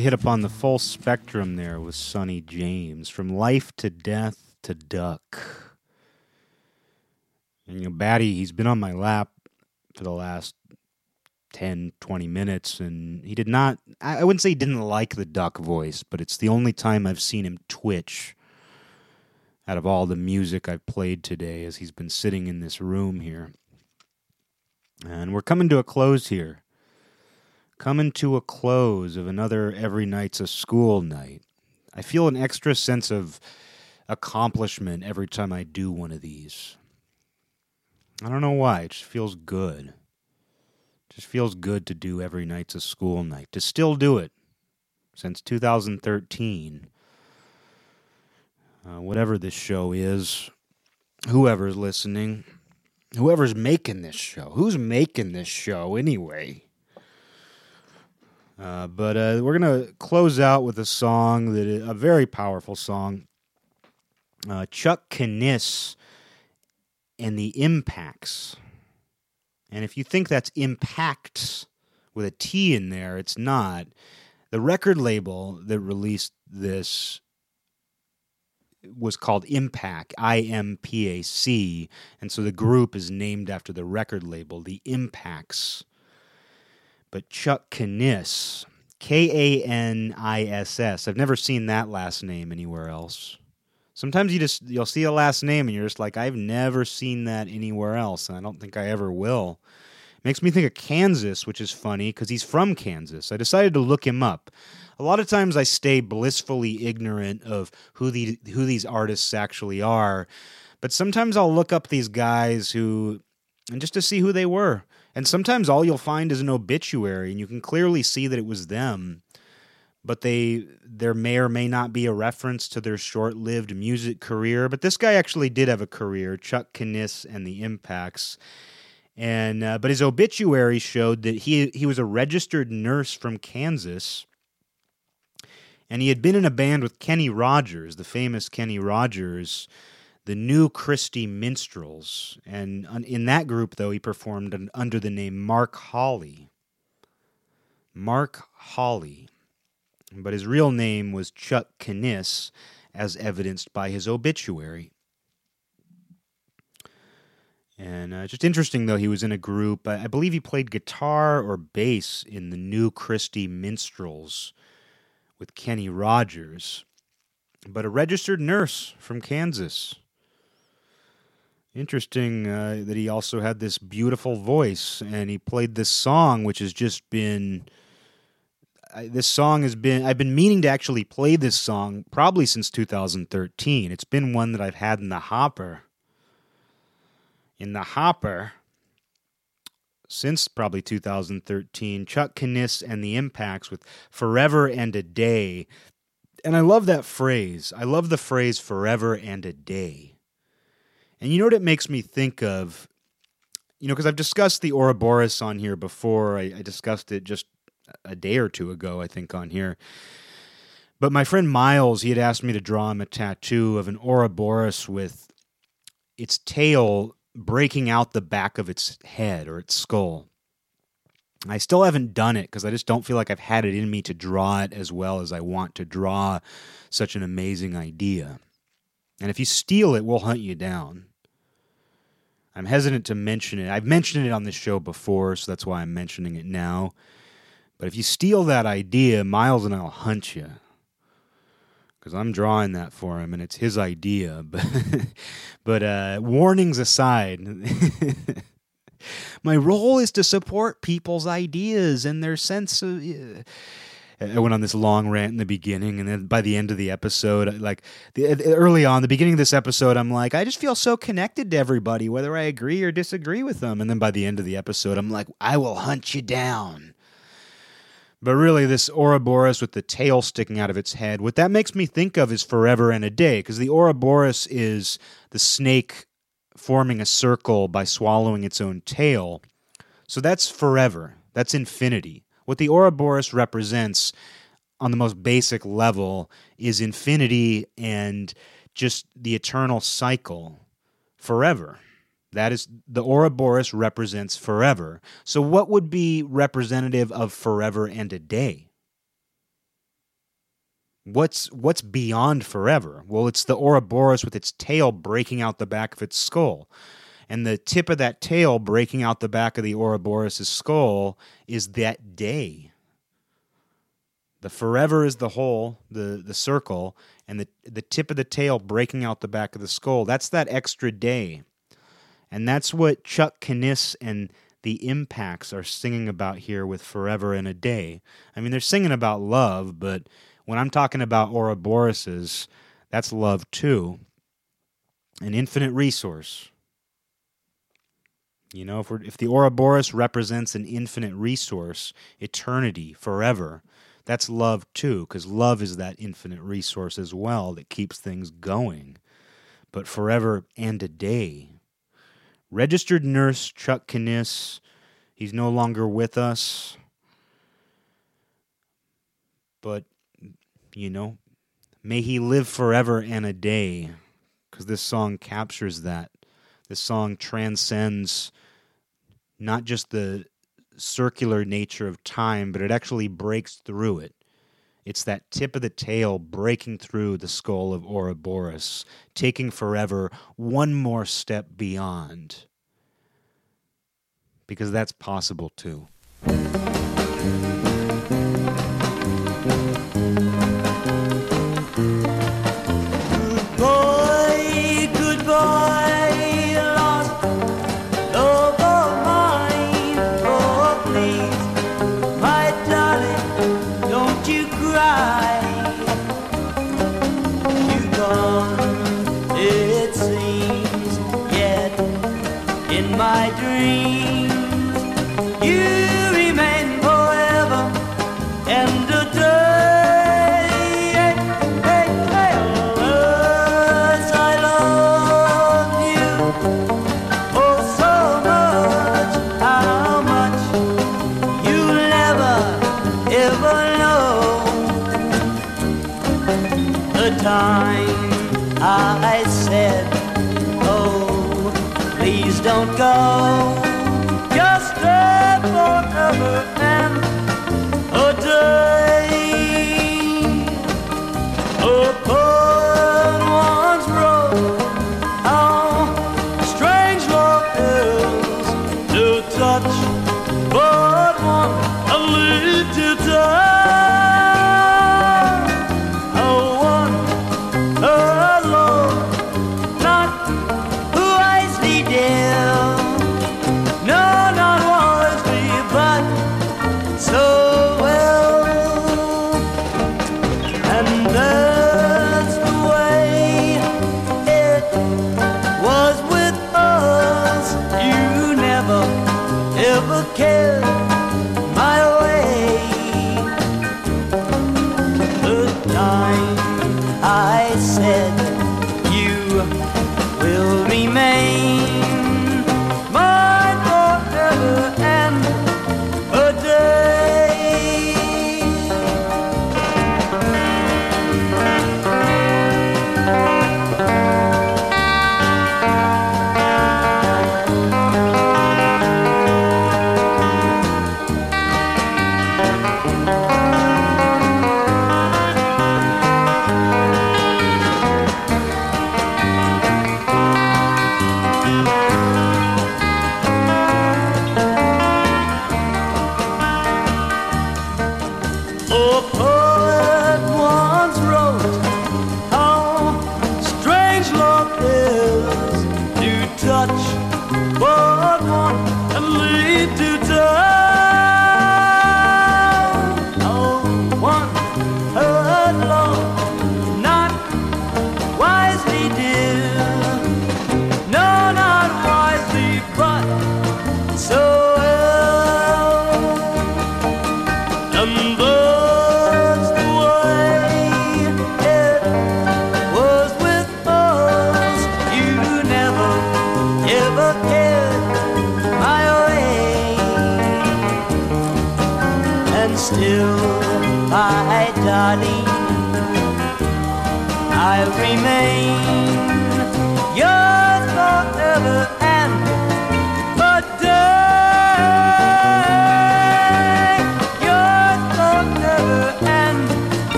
hit upon the full spectrum there with Sonny James, from life to death to duck. And you know, Batty, he's been on my lap for the last 10, 20 minutes, and he did not, I wouldn't say he didn't like the duck voice, but it's the only time I've seen him twitch out of all the music I've played today as he's been sitting in this room here. And we're coming to a close here coming to a close of another Every Night's a School night. I feel an extra sense of accomplishment every time I do one of these. I don't know why, it just feels good. It just feels good to do Every Night's a School night, to still do it since 2013. Uh, whatever this show is, whoever's listening, whoever's making this show, who's making this show anyway? Uh, but uh, we're gonna close out with a song that is a very powerful song. Uh, Chuck Kaniss and the Impacts. And if you think that's impacts with a T in there, it's not. The record label that released this was called Impact, I M P A C, and so the group is named after the record label, the Impacts but Chuck Kaniss, K A N I S S. I've never seen that last name anywhere else. Sometimes you just you'll see a last name and you're just like, I've never seen that anywhere else, and I don't think I ever will. Makes me think of Kansas, which is funny because he's from Kansas. I decided to look him up. A lot of times I stay blissfully ignorant of who the who these artists actually are, but sometimes I'll look up these guys who and just to see who they were. And sometimes all you'll find is an obituary, and you can clearly see that it was them. But they there may or may not be a reference to their short-lived music career. But this guy actually did have a career, Chuck Kaniss and the Impacts. And uh, but his obituary showed that he he was a registered nurse from Kansas, and he had been in a band with Kenny Rogers, the famous Kenny Rogers, the New Christy Minstrels, and in that group though he performed under the name Mark Hawley. Mark Hawley, but his real name was Chuck Kniss, as evidenced by his obituary. And uh, just interesting, though, he was in a group. I, I believe he played guitar or bass in the New Christy Minstrels with Kenny Rogers, but a registered nurse from Kansas. Interesting uh, that he also had this beautiful voice, and he played this song, which has just been. I, this song has been. I've been meaning to actually play this song probably since 2013. It's been one that I've had in the hopper in the hopper since probably 2013. Chuck Kniss and the Impacts with Forever and a Day. And I love that phrase. I love the phrase forever and a day. And you know what it makes me think of? You know, because I've discussed the Ouroboros on here before. I, I discussed it just a day or two ago, I think, on here. But my friend Miles, he had asked me to draw him a tattoo of an Ouroboros with its tail breaking out the back of its head or its skull. I still haven't done it because I just don't feel like I've had it in me to draw it as well as I want to draw such an amazing idea. And if you steal it, we'll hunt you down. I'm hesitant to mention it. I've mentioned it on this show before, so that's why I'm mentioning it now. But if you steal that idea, Miles and I'll hunt you because I'm drawing that for him, and it's his idea. But, but uh, warnings aside, my role is to support people's ideas and their sense of. Uh, I went on this long rant in the beginning, and then by the end of the episode, like uh, the, early on, the beginning of this episode, I'm like, I just feel so connected to everybody, whether I agree or disagree with them. And then by the end of the episode, I'm like, I will hunt you down. But really, this Ouroboros with the tail sticking out of its head, what that makes me think of is Forever and a Day, because the Ouroboros is the snake forming a circle by swallowing its own tail. So that's forever. That's infinity. What the Ouroboros represents on the most basic level is infinity and just the eternal cycle forever. That is the Ouroboros represents forever. So what would be representative of forever and a day? What's what's beyond forever? Well, it's the Ouroboros with its tail breaking out the back of its skull. And the tip of that tail breaking out the back of the Ouroboros' skull is that day. The forever is the whole, the, the circle, and the, the tip of the tail breaking out the back of the skull. That's that extra day. And that's what Chuck Kniss and the Impacts are singing about here with Forever and a Day. I mean, they're singing about love, but when I'm talking about Ouroboroses, that's love too. An infinite resource. You know, if, if the Ouroboros represents an infinite resource, eternity, forever, that's love too, because love is that infinite resource as well that keeps things going. But forever and a day. Registered nurse Chuck Kniss, he's no longer with us. But, you know, may he live forever and a day, because this song captures that. This song transcends not just the circular nature of time, but it actually breaks through it. It's that tip of the tail breaking through the skull of Ouroboros, taking forever one more step beyond. Because that's possible too.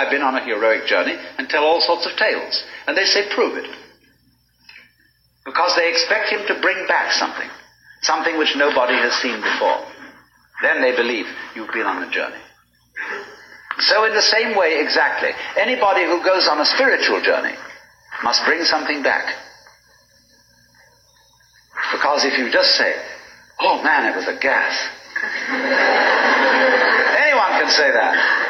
I've been on a heroic journey and tell all sorts of tales. And they say, prove it. Because they expect him to bring back something, something which nobody has seen before. Then they believe you've been on a journey. So, in the same way, exactly, anybody who goes on a spiritual journey must bring something back. Because if you just say, oh man, it was a gas, anyone can say that.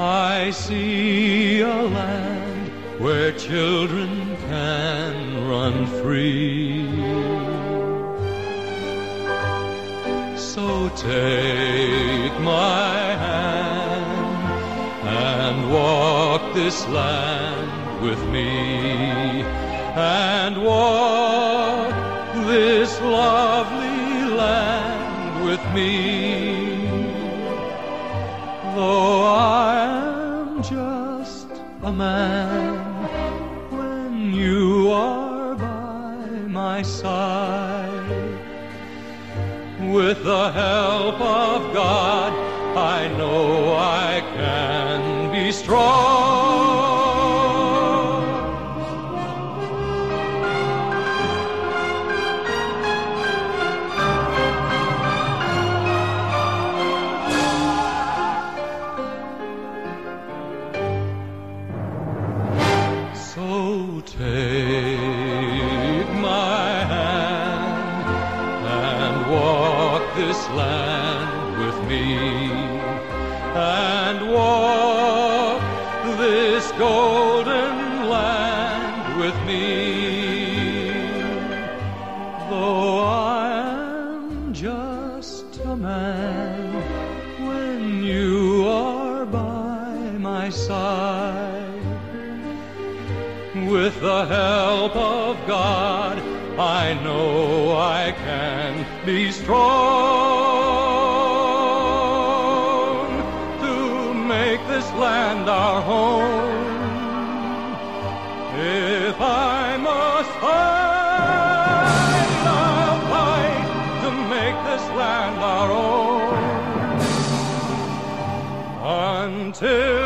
I see a land where children can run free. So take my hand and walk this land with me and walk this lovely land with me. Though a man, when you are by my side, with the help of God, I know I can be strong. God, I know I can be strong to make this land our home. If I must fight, I'll fight to make this land our own until